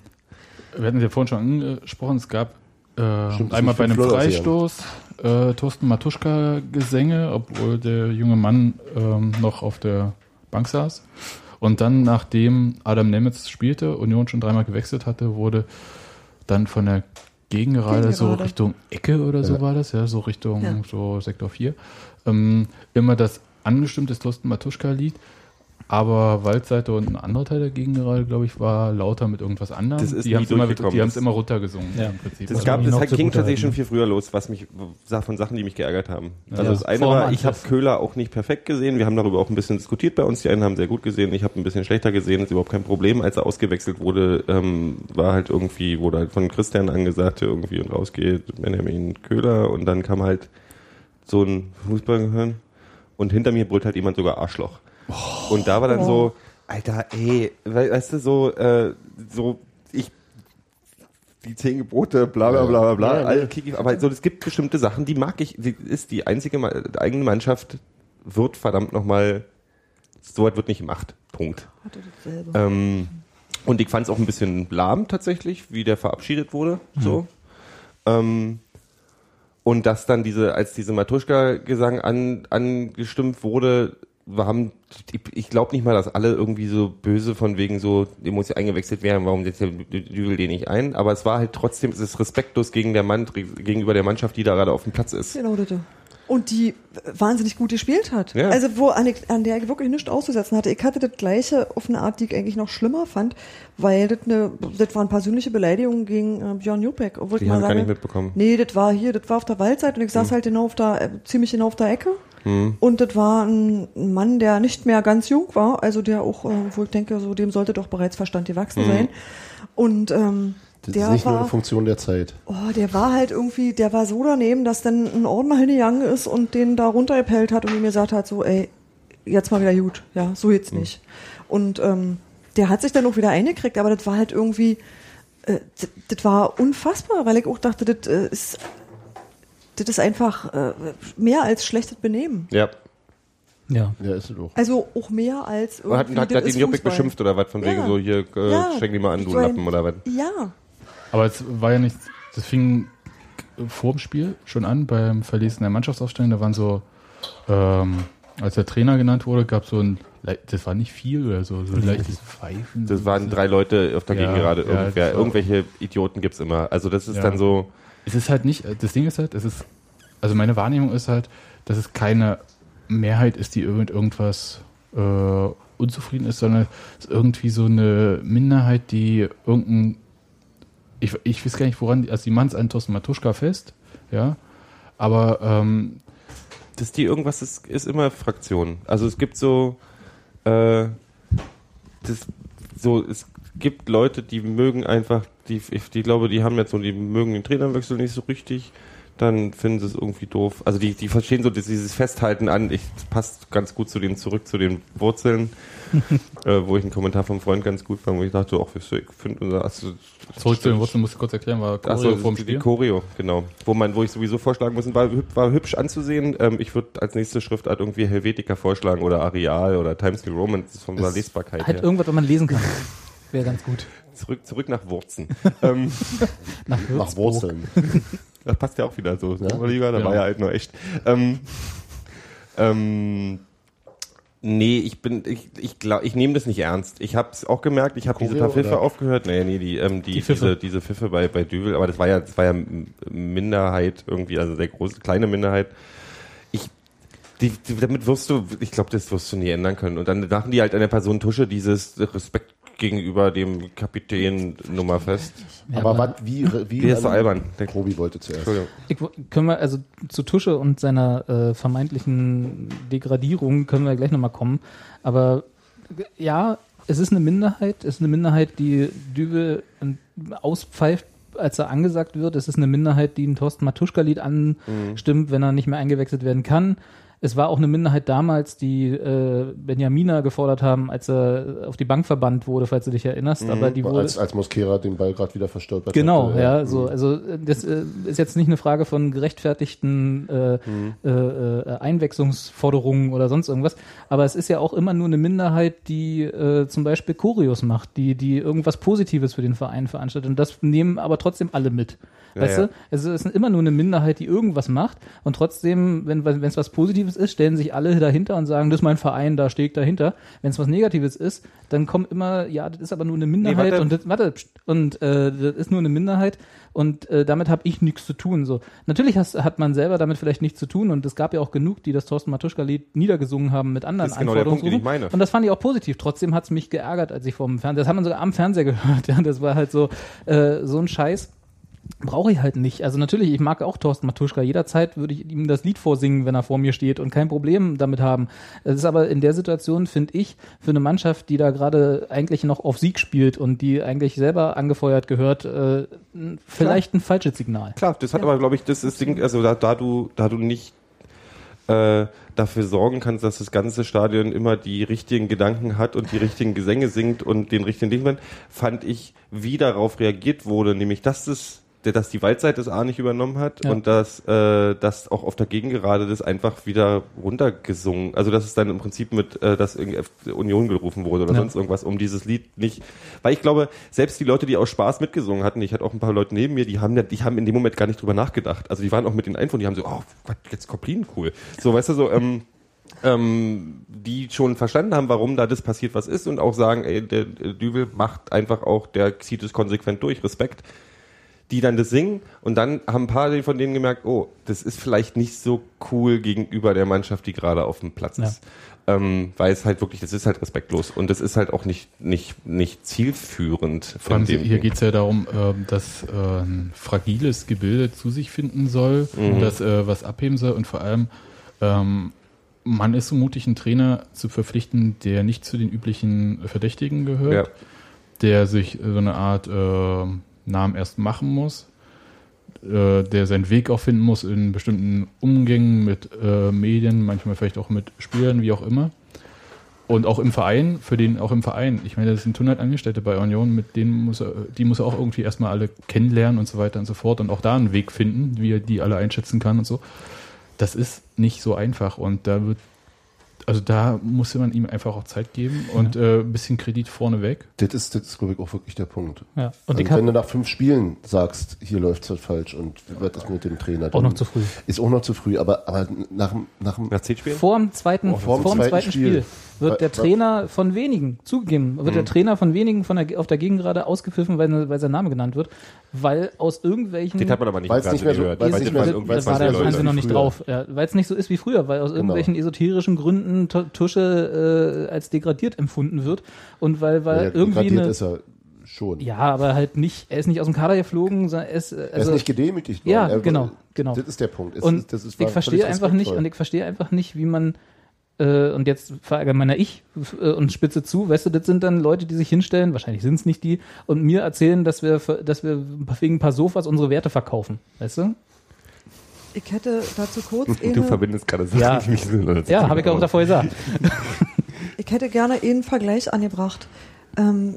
wir hatten ja vorhin schon angesprochen, es gab äh,
Stimmt, das
einmal bei einem Freistoß äh, Thorsten Matuschka-Gesänge, obwohl der junge Mann ähm, noch auf der Bank saß. Und dann, nachdem Adam Nemitz spielte, Union schon dreimal gewechselt hatte, wurde dann von der Gegengerade so
Gegengerade.
Richtung Ecke oder so
Ja.
war das, ja, so Richtung
Ja.
so Sektor 4, ähm, immer das angestimmte Thorsten Matuschka-Lied. Aber Waldseite und ein anderer Teil der Gegengerade, glaube ich, war lauter mit irgendwas anderem.
Das ist
die haben es immer, die immer runtergesungen
Ja.
im Prinzip.
Das,
Was
gab, das
zugute
ging tatsächlich schon viel früher los, was mich von Sachen, die mich geärgert haben. Also
Ja.
das eine
Vor
war, ich habe. Köhler auch nicht perfekt gesehen. Wir haben darüber auch ein bisschen diskutiert bei uns. Die einen haben sehr gut gesehen, ich habe ein bisschen schlechter gesehen. Das ist überhaupt kein Problem. Als er ausgewechselt wurde, ähm, war halt irgendwie, wurde halt von Christian angesagt, der irgendwie und rausgeht, Benjamin Köhler. Und dann kam halt so ein Fußballgehirn. Und hinter mir brüllt halt jemand sogar Arschloch. Und da war dann so, Alter, ey, we- weißt du, so, äh, so, ich, die zehn Gebote, bla bla bla bla bla,
Ja,
all
ja.
aber so, es gibt bestimmte Sachen, die mag ich, die ist die einzige Ma- eigene Mannschaft, wird verdammt nochmal, so weit wird nicht gemacht. Punkt. Ähm, und ich fand es auch ein bisschen lahm tatsächlich, wie der verabschiedet wurde. So. Ähm, und dass dann diese, als diese Matuschka-Gesang an, angestimmt wurde, wir haben, ich, glaube nicht mal, dass alle irgendwie so böse von wegen so, der muss ja eingewechselt werden, warum setzt der Dübel den nicht ein? Aber es war halt trotzdem, es ist respektlos gegen der Mann, gegenüber der Mannschaft, die da gerade auf dem Platz ist.
Genau, das. Und die wahnsinnig gut gespielt hat.
Ja.
Also wo an, an der ich wirklich nichts auszusetzen hatte. Ich hatte das gleiche auf eine Art, die ich eigentlich noch schlimmer fand, weil das eine, das waren persönliche Beleidigungen gegen äh, Björn. Obwohl
Die
ich mal
haben gar nicht mitbekommen.
Nee, das war hier, das war auf der Waldseite und ich saß halt genau auf der, äh, ziemlich genau auf der Ecke.
Hm.
Und das war ein Mann, der nicht mehr ganz jung war, also der auch, äh, wo ich denke, so dem sollte doch bereits Verstand gewachsen sein. Und ähm,
Das
der
ist nicht nur
war,
eine Funktion der Zeit.
Oh, der war halt irgendwie, der war so daneben, dass dann ein Ordner hingegangen ist und den da runtergepellt hat und ihm gesagt hat, so, ey, jetzt mal wieder gut, ja, so jetzt nicht. Und ähm, der hat sich dann auch wieder eingekriegt, aber das war halt irgendwie, äh, das, das war unfassbar, weil ich auch dachte, das äh, ist, das ist einfach äh, mehr als schlechtes Benehmen.
Ja.
Ja.
Ja, ist es doch.
Also auch mehr als
hat, hat, hat den Juppik beschimpft oder was von wegen
Ja.
so, hier, äh,
Ja.
schenk die mal an, du Lappen oder was?
Ja,
Aber es war ja nicht, das fing vor dem Spiel schon an beim Verlesen der Mannschaftsaufstellung. Da waren so ähm, Als der Trainer genannt wurde, gab es so ein, das war nicht viel oder so, so leichtes Pfeifen.
Das waren drei Leute auf der
Ja,
Gegengerade.
ja,
Irgendwer, irgendwelche Idioten gibt's immer. Also das ist
Ja.
dann so.
Es ist halt nicht, das Ding ist halt, es ist, also meine Wahrnehmung ist halt, dass es keine Mehrheit ist, die irgend irgendwas äh, unzufrieden ist, sondern es ist irgendwie so eine Minderheit, die irgendein, ich, ich weiß gar nicht, woran, also die machen es an Thorsten Matuschka fest, ja, aber ähm,
dass die irgendwas ist, ist immer Fraktion. Also es gibt so, äh, das, so, es gibt Leute, die mögen einfach, die, ich die glaube, die haben jetzt so, die mögen den Trainerwechsel nicht so richtig, dann finden sie es irgendwie doof. Also die, die verstehen so dieses Festhalten an, ich, das passt ganz gut zu den, zurück zu den Wurzeln, (laughs) äh, wo ich einen Kommentar vom Freund ganz gut fand, wo ich dachte, ach, ich finde unser, also,
zurück zu den Wurzeln, musst du kurz erklären, war Choreo
so,
vorm
die,
Spiel.
die Choreo, genau. Wo man, wo ich sowieso vorschlagen muss, war, war hübsch anzusehen. Ähm, ich würde als nächste Schriftart irgendwie Helvetica vorschlagen oder Areal oder Times New Roman, das ist von der
Es
Lesbarkeit
Halt
her.
irgendwas, was man lesen kann. (laughs) Wäre ganz gut.
Zurück, zurück nach Wurzen. (laughs) ähm,
Nach,
Nach. Wurzeln. (laughs)
das passt ja auch wieder so.
Ja?
Oberliga, da
Genau.
war ja halt nur echt. Ähm, ähm, nee, ich bin, ich, ich glaube, ich nehme das nicht ernst. Ich habe es auch gemerkt, ich habe diese paar Pfiffe
oder?
aufgehört. Nee, nee, die, ähm, die,
Die Pfiffe.
diese, diese Pfiffe bei, bei Düvel, aber das war ja, das war ja Minderheit irgendwie, also sehr große, kleine Minderheit. Ich, die, die, damit wirst du, ich glaube, das wirst du nie ändern können. Und dann machen die halt einer Person Tusche dieses Respekt gegenüber dem Kapitän Nummer fest.
Ja,
aber
aber
was, wie, wie,
Der ist so albern. Der,
Robi wollte zuerst.
Entschuldigung.
Ich, können wir, also zu Tusche und seiner äh, vermeintlichen Degradierung können wir gleich nochmal kommen. Aber ja, es ist eine Minderheit, es ist eine Minderheit, die Dübel äh, auspfeift, als er angesagt wird. Es ist eine Minderheit, die ein Thorsten Matuschka-Lied anstimmt, wenn er nicht mehr eingewechselt werden kann. Es war auch eine Minderheit damals, die äh, Benjamina gefordert haben, als er auf die Bank verbannt wurde, falls du dich erinnerst. Aber die wurde,
Als, als Mosquera den Ball gerade wieder verstolpert
Genau,
hatte,
ja, so, also äh, das äh, ist jetzt nicht eine Frage von gerechtfertigten äh, äh, äh, Einwechslungsforderungen oder sonst irgendwas, aber es ist ja auch immer nur eine Minderheit, die äh, zum Beispiel Choreos macht, die, die irgendwas Positives für den Verein veranstaltet und das nehmen aber trotzdem alle mit.
Ja,
weißt
ja.
du? Also es ist immer nur eine Minderheit, die irgendwas macht und trotzdem, wenn wenn es was Positives ist, stellen sich alle dahinter und sagen, das ist mein Verein, da stehe ich dahinter. Wenn es was Negatives ist, dann kommt immer, ja, das ist aber nur eine Minderheit
warte.
und das, warte, und äh, das ist nur eine Minderheit und äh, damit habe ich nichts zu tun. So natürlich hast, hat man selber damit vielleicht nichts zu tun und es gab ja auch genug, die das Thorsten Matuschka-Lied niedergesungen haben mit anderen
Das ist genau der Punkt, den ich meine.
Und das fand ich auch positiv. Trotzdem hat es mich geärgert, als ich vom Fernseher, das hat man sogar am Fernseher (laughs) gehört. Ja, das war halt so äh, so ein Scheiß brauche ich halt nicht. Also natürlich, ich mag auch Thorsten Matuschka. Jederzeit würde ich ihm das Lied vorsingen, wenn er vor mir steht und kein Problem damit haben. Es ist aber in der Situation, finde ich, für eine Mannschaft, die da gerade eigentlich noch auf Sieg spielt und die eigentlich selber angefeuert gehört, äh, vielleicht ein falsches Signal.
Klar, das hat aber, glaube ich, das ist Ding, also da, da du, da du nicht äh, dafür sorgen kannst, dass das ganze Stadion immer die richtigen Gedanken hat und die richtigen Gesänge singt und den richtigen Ding, fand ich, wie darauf reagiert wurde, nämlich dass das der- dass die Waldseite das A nicht übernommen hat
Ja.
und dass, äh, dass auch auf der Gegengerade das einfach wieder runtergesungen, also dass es dann im Prinzip mit, äh, dass irgendwie Union gerufen wurde oder
Ja.
sonst irgendwas, um dieses Lied nicht, weil ich glaube, selbst die Leute, die aus Spaß mitgesungen hatten, ich hatte auch ein paar Leute neben mir, die haben, die haben in dem Moment gar nicht drüber nachgedacht, also die waren auch mit den Einfuhren, die haben so, oh, Gott, jetzt Koplin, cool, so, weißt du, so, ähm, ähm, die schon verstanden haben, warum da das passiert, was ist und auch sagen, ey, der, der Dübel macht einfach auch, der zieht es konsequent durch, Respekt die dann das singen und dann haben ein paar von denen gemerkt, oh, das ist vielleicht nicht so cool gegenüber der Mannschaft, die gerade auf dem Platz
Ja.
ist. Ähm, weil es halt wirklich, das ist halt respektlos und das ist halt auch nicht, nicht, nicht zielführend
Vor allem
von dem.
hier geht es ja darum, ähm, dass äh, ein fragiles Gebilde zu sich finden soll,
Mhm.
das äh, was abheben soll und vor allem ähm, man ist so mutig, einen Trainer zu verpflichten, der nicht zu den üblichen Verdächtigen gehört,
Ja.
der sich so eine Art äh, Namen erst machen muss, äh, der seinen Weg auch finden muss in bestimmten Umgängen mit äh, Medien, manchmal vielleicht auch mit Spielern, wie auch immer. Und auch im Verein, für den, auch im Verein. Ich meine, das sind 100 Angestellte bei Union, mit denen muss er, die muss er auch irgendwie erstmal alle kennenlernen und so weiter und so fort und auch da einen Weg finden, wie er die alle einschätzen kann und so. Das ist nicht so einfach und da wird also da musste man ihm einfach auch Zeit geben und äh, ein bisschen Kredit vorneweg.
Das ist, das ist glaube ich, auch wirklich der Punkt.
Ja. Und
also, wenn du nach fünf Spielen sagst, hier läuft es halt falsch und wie wird das mit dem Trainer?
auch noch zu früh.
Ist auch noch zu früh, aber, aber nach, dem- nach dem
Nach zehn Spielen?
Vor dem zweiten,
vor dem
vor dem
zweiten
zweiten Spiel,
Spiel.
wird der Trainer von wenigen, zugegeben, wird der Trainer von wenigen von der, auf der Gegengrade ausgepfiffen, weil, weil sein Name genannt wird, weil aus irgendwelchen...
Den hat man aber nicht
Weil's nicht mehr
Fernsehen
so-
gehört.
weil's
Weil
nicht
das
mehr so-
irgendwann
das war
20
da
Leute.
waren sie noch nicht
früher.
drauf, ja, weil es nicht so ist wie früher, weil aus irgendwelchen esoterischen Gründen Tu- Tusche äh, als degradiert empfunden wird und weil, weil
Ja,
irgendwie
degradiert
eine,
ist er schon.
ja, aber halt nicht, er ist nicht aus dem Kader geflogen, sondern er ist, äh,
er ist
also,
nicht gedemütigt
Ja,
worden. Er-
genau, genau.
Das ist der Punkt. Es
und
ist, das ist,
ich verstehe einfach nicht, und ich verstehe einfach nicht, wie man äh, und jetzt verallgemeiner ich äh, und spitze zu, weißt du, das sind dann Leute, die sich hinstellen, wahrscheinlich sind es nicht die, und mir erzählen, dass wir, dass wir wegen ein paar Sofas unsere Werte verkaufen, weißt du?
Ich hätte dazu kurz
Du
eine,
verbindest gerade Sachen,
Ja.
die mich so
Ja, (laughs) habe ich auch davor gesagt. (laughs)
ich hätte gerne einen Vergleich angebracht. Ähm,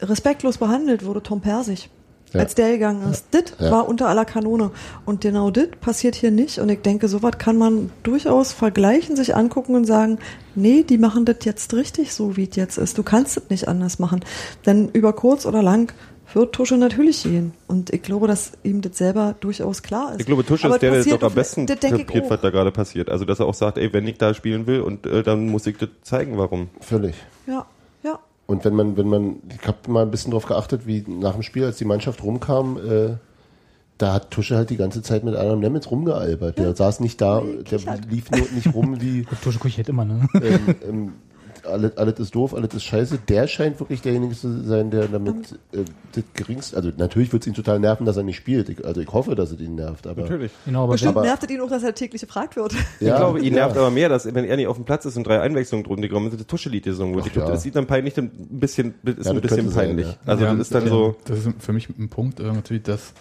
respektlos behandelt wurde Tom Persig.
Ja.
Als der gegangen ist. Das
Ja.
war unter aller Kanone. Und genau das passiert hier nicht. Und ich denke, sowas kann man durchaus vergleichen, sich angucken und sagen, nee, die machen das jetzt richtig so, wie es jetzt ist. Du kannst es nicht anders machen. Denn über kurz oder lang wird Tusche natürlich gehen. Und ich glaube, dass ihm das selber durchaus klar ist.
Ich glaube, Tusche ist der, der doch am besten kapiert, was da gerade passiert. Also, dass er auch sagt, ey, wenn ich da spielen will, und äh, dann muss ich das zeigen, warum.
Völlig.
Ja, ja.
Und wenn man, wenn man, ich habe mal ein bisschen darauf geachtet, wie nach dem Spiel, als die Mannschaft rumkam, äh, da hat Tusche halt die ganze Zeit mit Adam Nemitz rumgealbert. Der saß nicht da, der lief nur nicht rum wie (laughs)
Tusche Kuchett immer, ne? (laughs)
ähm, ähm, alles, alles ist doof, alles ist scheiße. Der scheint wirklich derjenige zu sein, der damit äh, das geringste, also natürlich wird es ihn total nerven, dass er nicht spielt. Ich, also ich hoffe, dass es ihn nervt, aber
Genau, aber
Bestimmt
Aber-
nervt es ihn auch, dass er täglich gefragt wird. (laughs)
ich glaube, ihn nervt aber mehr, dass wenn er nicht auf dem Platz ist und drei Einwechslungen drunter gekommen sind, das Tuschelied gesungen wird. Ich glaube,
ja.
das sieht dann peinlich, ein bisschen, das ist
Ja,
ein bisschen
sein,
peinlich.
ja.
Also,
Ja,
das ist dann
ja,
so,
Das ist für mich ein Punkt äh, natürlich, dass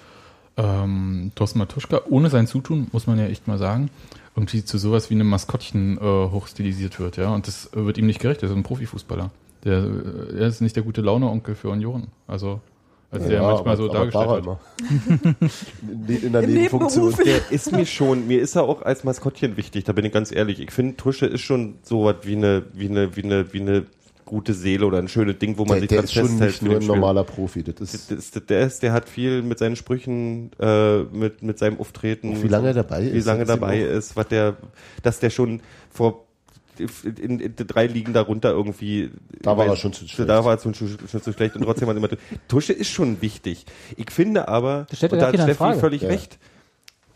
ähm, Thorsten Matuschka, ohne sein Zutun, muss man ja echt mal sagen, irgendwie zu sowas wie einem Maskottchen äh, hochstilisiert wird, ja. Und das äh, wird ihm nicht gerecht. Er ist ein Profifußballer. Der, äh, er ist nicht der gute Laune-Onkel für Union. Also, als der manchmal so dargestellt wird.
immer. (laughs) in, der Nebenfunktion.
Der ist mir schon, mir ist er auch als Maskottchen wichtig, da bin ich ganz ehrlich. Ich finde, Tusche ist schon so was wie eine, wie eine, wie eine, wie eine gute Seele oder ein schönes Ding, wo man
Der,
sich
der
dran
ist schon
festhält
nicht nur ein
Spiel.
normaler Profi. Das ist,
Das ist, der ist, der hat viel mit seinen Sprüchen, äh, mit, mit seinem Auftreten.
Wie lange er dabei
Wie
ist,
lange
das ist ihm
dabei ist, was der, dass der schon vor, in, in, drei Ligen darunter irgendwie.
Da war er schon zu schlecht.
Da war er schon, schon, schon zu schlecht und trotzdem hat immer, Tusche ist schon wichtig. Ich finde aber,
Das stellt
und da hat
in
Steffi völlig
Ja.
recht,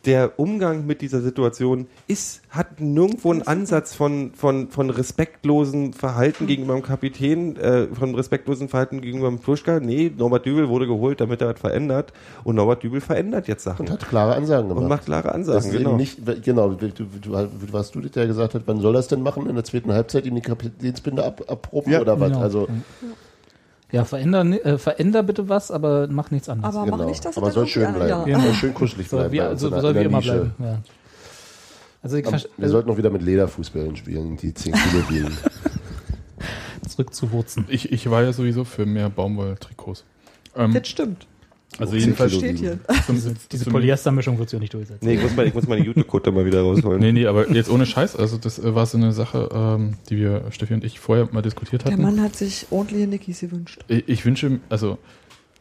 der Umgang mit dieser Situation ist, hat nirgendwo einen Ansatz von, von, von respektlosen Verhalten gegenüber dem Kapitän, äh, von respektlosen Verhalten gegenüber dem Pluschka. Nee, Norbert Dübel wurde geholt, damit er was verändert. Und Norbert Dübel verändert jetzt Sachen.
und hat klare Ansagen gemacht.
Und macht klare
Das
Ansagen,
ist
genau.
eben nicht, genau, du, du, du, was du der gesagt hat, wann soll das denn machen? In der zweiten Halbzeit ihm die Kapitänsbinde ab, abproben
Ja,
oder was?
genau.
Also,
ja, veränder, ni- äh, veränder bitte was, aber mach nichts anderes.
Aber
genau.
mach nicht, dass er
Aber soll schön bleiben.
ja.
Soll schön kuschelig (laughs)
soll
bleiben.
wie,
bei uns
also, soll wie immer
Nische.
bleiben. Ja. Also ich
Aber Wir sollten auch wieder mit Lederfußbällen spielen, die 10 Kilo wiegen. (laughs)
zurück zu Wurzen.
Ich, ich war ja sowieso für mehr Baumwolltrikots. Ähm,
Das stimmt.
Also
Zehn
jedenfalls
Steht hier.
zum,
Diese
zum-
Polyestermischung wird sich ja nicht durchsetzen.
Nee, ich muss, mal, ich muss meine YouTube-Code mal wieder rausholen.
Nee, nee, aber jetzt ohne Scheiß, also das äh, war so eine Sache, ähm, die wir, Steffi und ich, vorher mal diskutiert
Der
hatten.
Mann hat sich ordentliche Nickys gewünscht.
Ich, ich wünsche, also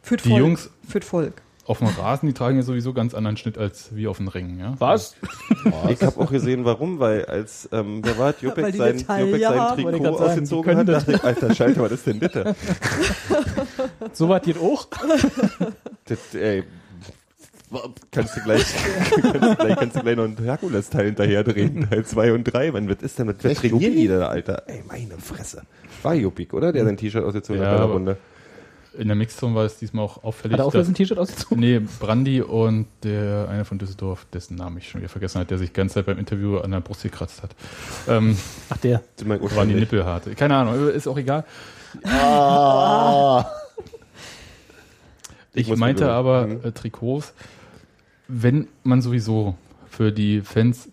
Für
Die Jungs-
Für Volk.
auf dem Rasen, die tragen ja sowieso ganz anderen Schnitt als wir auf den Ringen, ja.
Was?
Ich habe auch gesehen, warum, weil als, ähm, wer war es,
die
sein,
ja
sein
haben,
Trikot
sagen,
ausgezogen
können
hat,
das.
dachte ich, alter Schalter, was ist denn da?
So weit geht auch. (laughs)
das ey, kannst du gleich, (laughs) kannst du gleich, kannst du gleich noch ein Herkules-Teil hinterher drehen, Teil 2 und 3, man, was ist denn, was
Echt,
trainieren die da, Alter? Ey, meine Fresse. War Jupik, oder? Der sein T-Shirt ausgezogen
Ja,
hat bei der Runde.
In der Mixzone war es diesmal auch auffällig.
Hat er auch
dass-
ein T-Shirt ausgezogen?
Nee, Brandi und der eine von Düsseldorf, dessen Namen ich schon wieder vergessen hat, der sich die ganze Zeit beim Interview an der Brust gekratzt hat. Ähm,
Ach, der.
Waren die Nippel hart. Keine Ahnung, ist auch egal.
Ah,
Ich, meinte aber
Mhm.
äh, Trikots, wenn man sowieso für die Fans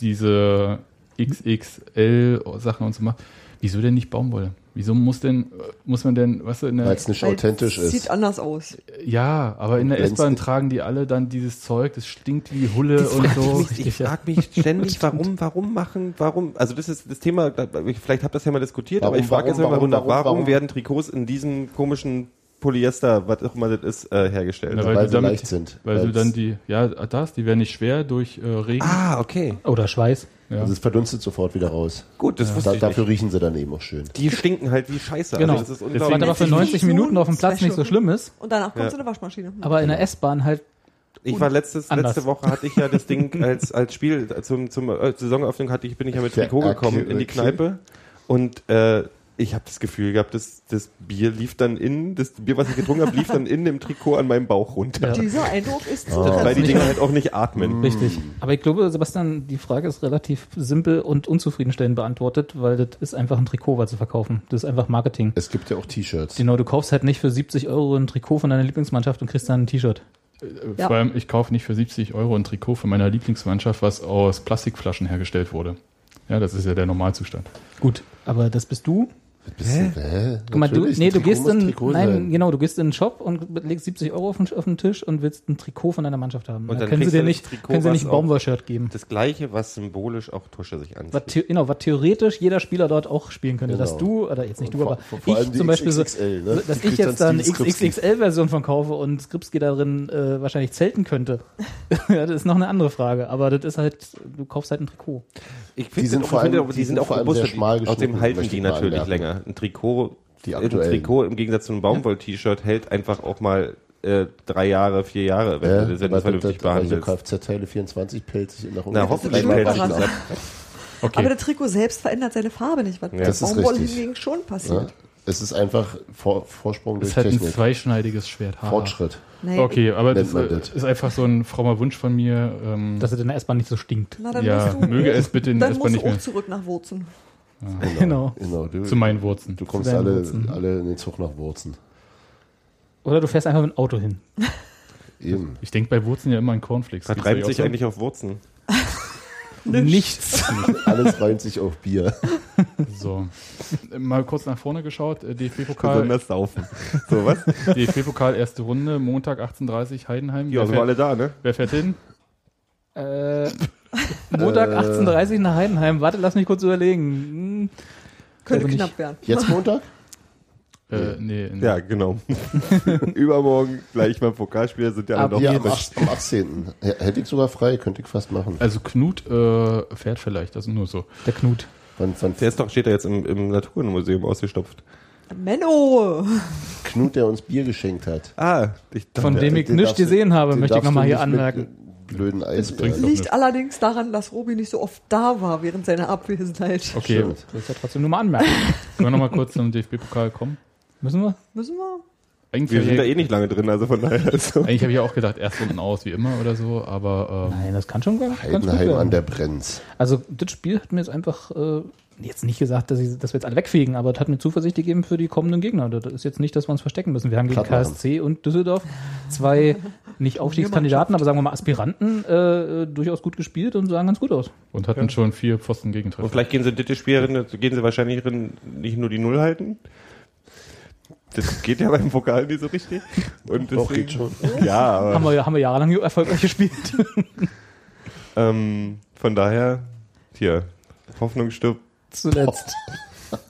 diese XXL Sachen und so macht, wieso denn nicht Baumwolle? Wieso muss denn, muss man denn, was in der,
Weil es nicht authentisch ist.
Sieht anders aus.
ja, aber in der S-Bahn tragen die alle dann dieses Zeug, das stinkt wie Hulle
Das
und so.
ich mich, ich frage mich ständig, (laughs) warum, warum machen, warum, also das ist das Thema, vielleicht habt ihr das ja mal diskutiert,
Warum,
aber ich frage jetzt mal,
warum,
warum,
warum,
warum,
warum?
werden Trikots in diesem komischen Polyester, was auch immer das ist, äh, hergestellt?
Na,
weil
du
sie
damit-
leicht sind.
Weil du dann die, ja, das, die werden nicht schwer durch äh, Regen.
ah, okay.
Oder Schweiß.
Ja.
Also es verdunstet sofort wieder raus.
Gut, das wusste
Da,
ich
dafür
nicht.
riechen sie dann eben auch schön.
Die stinken halt wie Scheiße.
Genau.
Also das ist
Was
unglaublich.
aber für
Nicht
90
so
Minuten auf dem Platz nicht so schlimm ist.
Und danach kommt
Ja.
so eine Waschmaschine.
Aber in der S-Bahn halt
Ich war letztes,
Anders.
letzte Woche hatte ich ja das Ding (laughs) als, als Spiel, zum, zum äh, Saisoneröffnung hatte ich, bin ich ja mit
Ja,
Trikot gekommen
okay,
in die. Kneipe und äh, ich habe das Gefühl gehabt, das, das Bier lief dann in, das Bier, was ich getrunken habe, lief dann in dem Trikot an meinem Bauch runter.
Dieser Eindruck ist zu
Weil die. Dinger halt auch nicht atmen.
Richtig. Aber ich glaube, Sebastian, die Frage ist relativ simpel und unzufriedenstellend beantwortet, weil das ist einfach ein Trikot, was zu verkaufen. Das ist einfach Marketing.
Es gibt ja auch T-Shirts.
Genau, du kaufst halt nicht für 70 Euro ein Trikot von deiner Lieblingsmannschaft und kriegst dann ein T-Shirt.
Ja.
Vor allem, ich kaufe nicht für 70 Euro ein Trikot von meiner Lieblingsmannschaft, was aus Plastikflaschen hergestellt wurde. Ja, das ist ja der Normalzustand.
Gut, aber das bist du.
Hä? Hä?
Guck mal, du, nee, du gehst in,
Trikot
nein,
sein.
genau, du gehst in den Shop und legst 70 Euro auf den, auf den Tisch und willst ein Trikot von deiner Mannschaft haben.
Und
Da
dann
können sie dir
du
nicht,
Trikot,
können sie nicht ein Baumwollshirt geben.
Das gleiche, was symbolisch auch Tusche sich anzieht.
Was, the genau, was theoretisch jeder Spieler dort auch spielen könnte.
Genau.
Dass du, oder jetzt nicht du,
Vor-
aber
vor-
ich
die
zum Beispiel so,
XXL, ne?
dass
Die
ich jetzt da
dann
eine. XXL-Version von kaufe und Skripski darin äh, wahrscheinlich zelten könnte. (laughs) ja, das ist noch eine andere Frage. Aber das ist halt, du kaufst halt ein Trikot.
Ich
Die sind
auch-
vor
ich finde
allem-
auch-
die sind
auch
vor allem
robust.
sehr schmal
Außerdem halten die natürlich
anmerken.
Ein Trikot,
Die
ein. Trikot im Gegensatz zu einem Baumwoll-T-Shirt hält einfach auch mal äh, drei Jahre, vier Jahre, wenn
Ja,
du das es vernünftig
das- also
behandelst.
Kfz-Teile 24 pellt sich nach
Na,
unten.
hoffentlich sich
daran.
das ab.
Okay.
Aber das Trikot selbst verändert seine Farbe nicht, was
Ja,
bei
das ist
Baumwolle
richtig.
hingegen schon
Ja?
passiert.
Es ist einfach Vor Vorsprung
Das
durch
ist halt ein
Technik.
zweischneidiges Schwert. Haha.
Fortschritt.
Nee.
Okay, aber das, äh,
das.
ist einfach so ein frommer Wunsch von mir. Ähm,
Dass es in der S-Bahn nicht so stinkt.
Na, dann
Ja,
musst du,
möge es bitte in der
dann
S-Bahn
musst
nicht
du auch
mehr.
zurück nach Wurzen. (laughs)
Genau.
Genau, du,
zu meinen Wurzeln.
du kommst alle,
Wurzeln.
alle in den Zug nach Wurzen.
Oder du fährst einfach mit dem Auto hin. (laughs)
Eben.
Ich denke bei Wurzeln ja immer an Cornflakes.
Was
auch
sich eigentlich auf Wurzen? (laughs)
Nichts.
Alles reimt sich auf Bier.
So. Mal kurz nach vorne geschaut. äh, DFB-Pokal,
Besonders saufen. So, was?
DFB-Pokal erste Runde, Montag 18.30 Heidenheim.
Ja, sind wir alle da, ne?
wer fährt hin?
äh, Montag 18.30 nach Heidenheim. Warte, lass mich kurz überlegen. Hm,
Könnte
Glaube
knapp werden.
Jetzt Montag? (laughs)
Äh, nee, nee.
Ja, genau. (laughs) Übermorgen gleich mal Pokalspieler sind ja alle noch
Ja, am,
jetzt.
ach- am 18. H- Hätte ich sogar frei, könnte ich fast machen.
Also Knut äh, fährt vielleicht, das ist nur so.
Der Knut.
Von, von
Der ist doch, steht da jetzt im, im Naturmuseum ausgestopft.
Menno!
Knut, der uns Bier geschenkt hat.
Ah, ich dachte,
Von dem ich
Den
nichts gesehen habe, möchte ich nochmal hier anmerken.
Blöden Eisbären.
doch
Liegt
nicht.
allerdings daran, dass Robi nicht so oft da war während seiner Abwesenheit.
Okay,
Stimmt.
Das ist ja trotzdem nur mal anmerken. (laughs)
können wir nochmal kurz zum DFB-Pokal kommen?
Müssen wir?
Müssen wir?
Eigentlich,
wir sind da eh
ich-
nicht lange drin, also von daher. Also.
eigentlich habe ich ja auch gedacht, erst unten aus wie immer oder so, aber ähm,
Nein, das kann schon ganz, ganz
Heidenheim an der Brenz.
Also das Spiel hat mir jetzt einfach äh, jetzt nicht gesagt, dass, ich, dass wir jetzt alle wegfegen, aber es hat mir Zuversicht gegeben für die kommenden Gegner. Das ist jetzt nicht, dass wir uns verstecken müssen. Wir haben gegen
machen.
KSC und Düsseldorf zwei (laughs) nicht Aufstiegskandidaten, aber sagen wir mal Aspiranten äh, durchaus gut gespielt und sahen ganz gut aus.
und hatten schon vier Pfosten
Und
Gegentreffer.
vielleicht gehen sie dritte Spielerin, gehen sie wahrscheinlich drin, nicht nur die Null halten. Das geht ja beim Pokal nicht so richtig. Und
Doch,
deswegen,
geht schon.
Ja, aber
Haben wir, haben wir jahrelang erfolgreich gespielt. (laughs)
ähm, von daher, hier, Hoffnung stirbt.
Zuletzt. (laughs)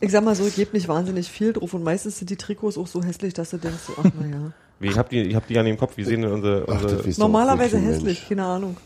Ich sag mal so, ich gebe nicht wahnsinnig viel drauf und meistens sind die Trikots auch so hässlich, dass du denkst, so, ach naja. (laughs)
Ich hab die, ich hab die an dem Kopf, wie sehen denn unsere,
Ach,
unsere
doch
Normalerweise hässlich,
Mensch.
keine Ahnung.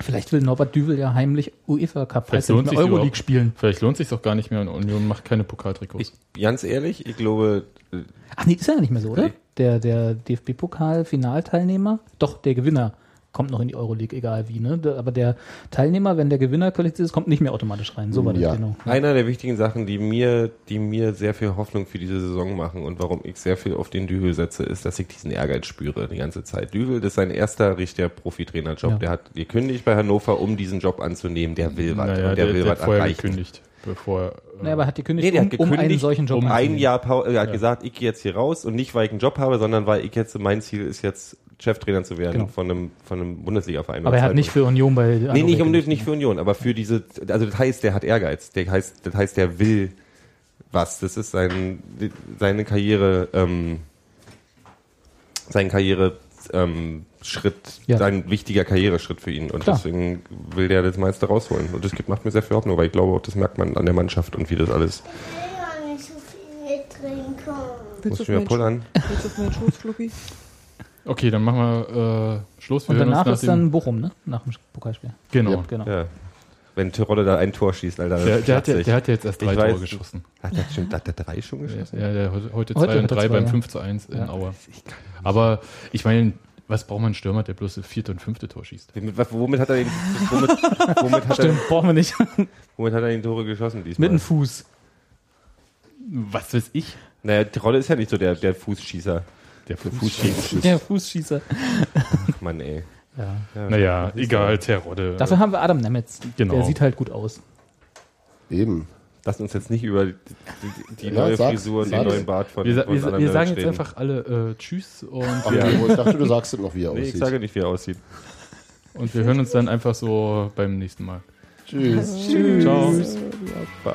Vielleicht will Norbert Düvel ja heimlich UEFA Cup,
Vielleicht lohnt sich
Euroleague spielen.
Vielleicht lohnt sich doch gar nicht mehr und Union macht keine Pokaltrikots.
ich, ganz ehrlich, ich glaube, äh,
Ach nee, ist ja nicht mehr so, oder? Der, der DFB-Pokal-Finalteilnehmer, doch, der Gewinner kommt noch in die Euroleague, egal wie, ne? Aber der Teilnehmer, wenn der Gewinner qualifiziert ist, kommt nicht mehr automatisch rein. So war das
Ja.
genau.
einer der wichtigen Sachen, die mir, die mir sehr viel Hoffnung für diese Saison machen und warum ich sehr viel auf den Düvel setze, ist, dass ich diesen Ehrgeiz spüre die ganze Zeit. Düvel, das ist sein erster richtiger Profitrainerjob.
Ja.
Der hat gekündigt bei Hannover, um diesen Job anzunehmen. Der will was
naja,
und der,
der,
will was erreichen.
gekündigt, bevor. Äh,
Naja, aber er hat gekündigt,
Nee, der hat
um, um einen
gekündigt,
solchen Job
um
Ein. Jahr, er hat gesagt, ich gehe jetzt hier raus und nicht, weil ich einen Job habe, sondern weil ich jetzt, mein Ziel ist jetzt, Cheftrainer zu werden
Genau.
von einem, von einem Bundesliga-Verein.
Aber er hat nicht für Union bei
Nee, nicht, um, nicht für Union, aber für diese, also das heißt, der hat Ehrgeiz. Der heißt, das heißt, der will was. Das ist sein, seine Karriere, ähm, sein Karriere, ähm, Schritt,
Ja.
sein wichtiger Karriereschritt für ihn. Und
Klar.
deswegen will der das meiste rausholen. Und das gibt, macht mir sehr viel Hoffnung, weil ich glaube, auch das merkt man an der Mannschaft und wie das alles.
Ich will nicht so viel trinken.
Willst
Muss
du meinen
pullern?
Willst du auf meinen Schoß, Fluppi?
Okay, dann machen wir äh, Schluss. Wir
Und danach ist dann Bochum, ne? Nach dem Pokalspiel.
Genau.
Genau.
Ja. Wenn Tirole da ein Tor schießt, Alter.
Der, der, hat ja, der hat ja jetzt erst drei
Ich
Tore
weiß.
geschossen. (laughs)
Hat der, schon, hat der drei schon geschossen?
Ja, der heute, heute
Heute
zwei und
er
drei
zwei,
beim
ja.
5 zu 1 in
Ja.
Aue. Aber ich meine, was braucht man einen Stürmer, der bloß das vierte und fünfte Tor schießt?
Mit, womit hat er den, womit, womit, hat er,
Stimmt, brauchen wir nicht. (laughs)
womit hat er den Tore geschossen diesmal?
Mit dem Fuß.
Was weiß ich?
Naja, Tirole ist ja nicht so der, der Fußschießer.
Der Fußschießer.
Der Fußschießer.
Ach Mann, ey.
Ja.
Ja,
Naja, egal, Terodde.
Dafür haben wir Adam Nemetz.
Genau.
Der sieht halt gut aus.
Eben.
Lass uns jetzt nicht über die, die, die
Ja,
neue
sag's,
Frisur und den neuen Bart von
wir, sa
von
wir, wir sagen
Nemitz
jetzt
reden.
einfach alle äh, Tschüss und,
Ach,
wir,
ich dachte, du sagst noch, wie er
Nee, ich
aussieht.
sage nicht, wie er aussieht.
und wir hören uns dann einfach so beim nächsten Mal.
Tschüss.
Ciao.
Ja.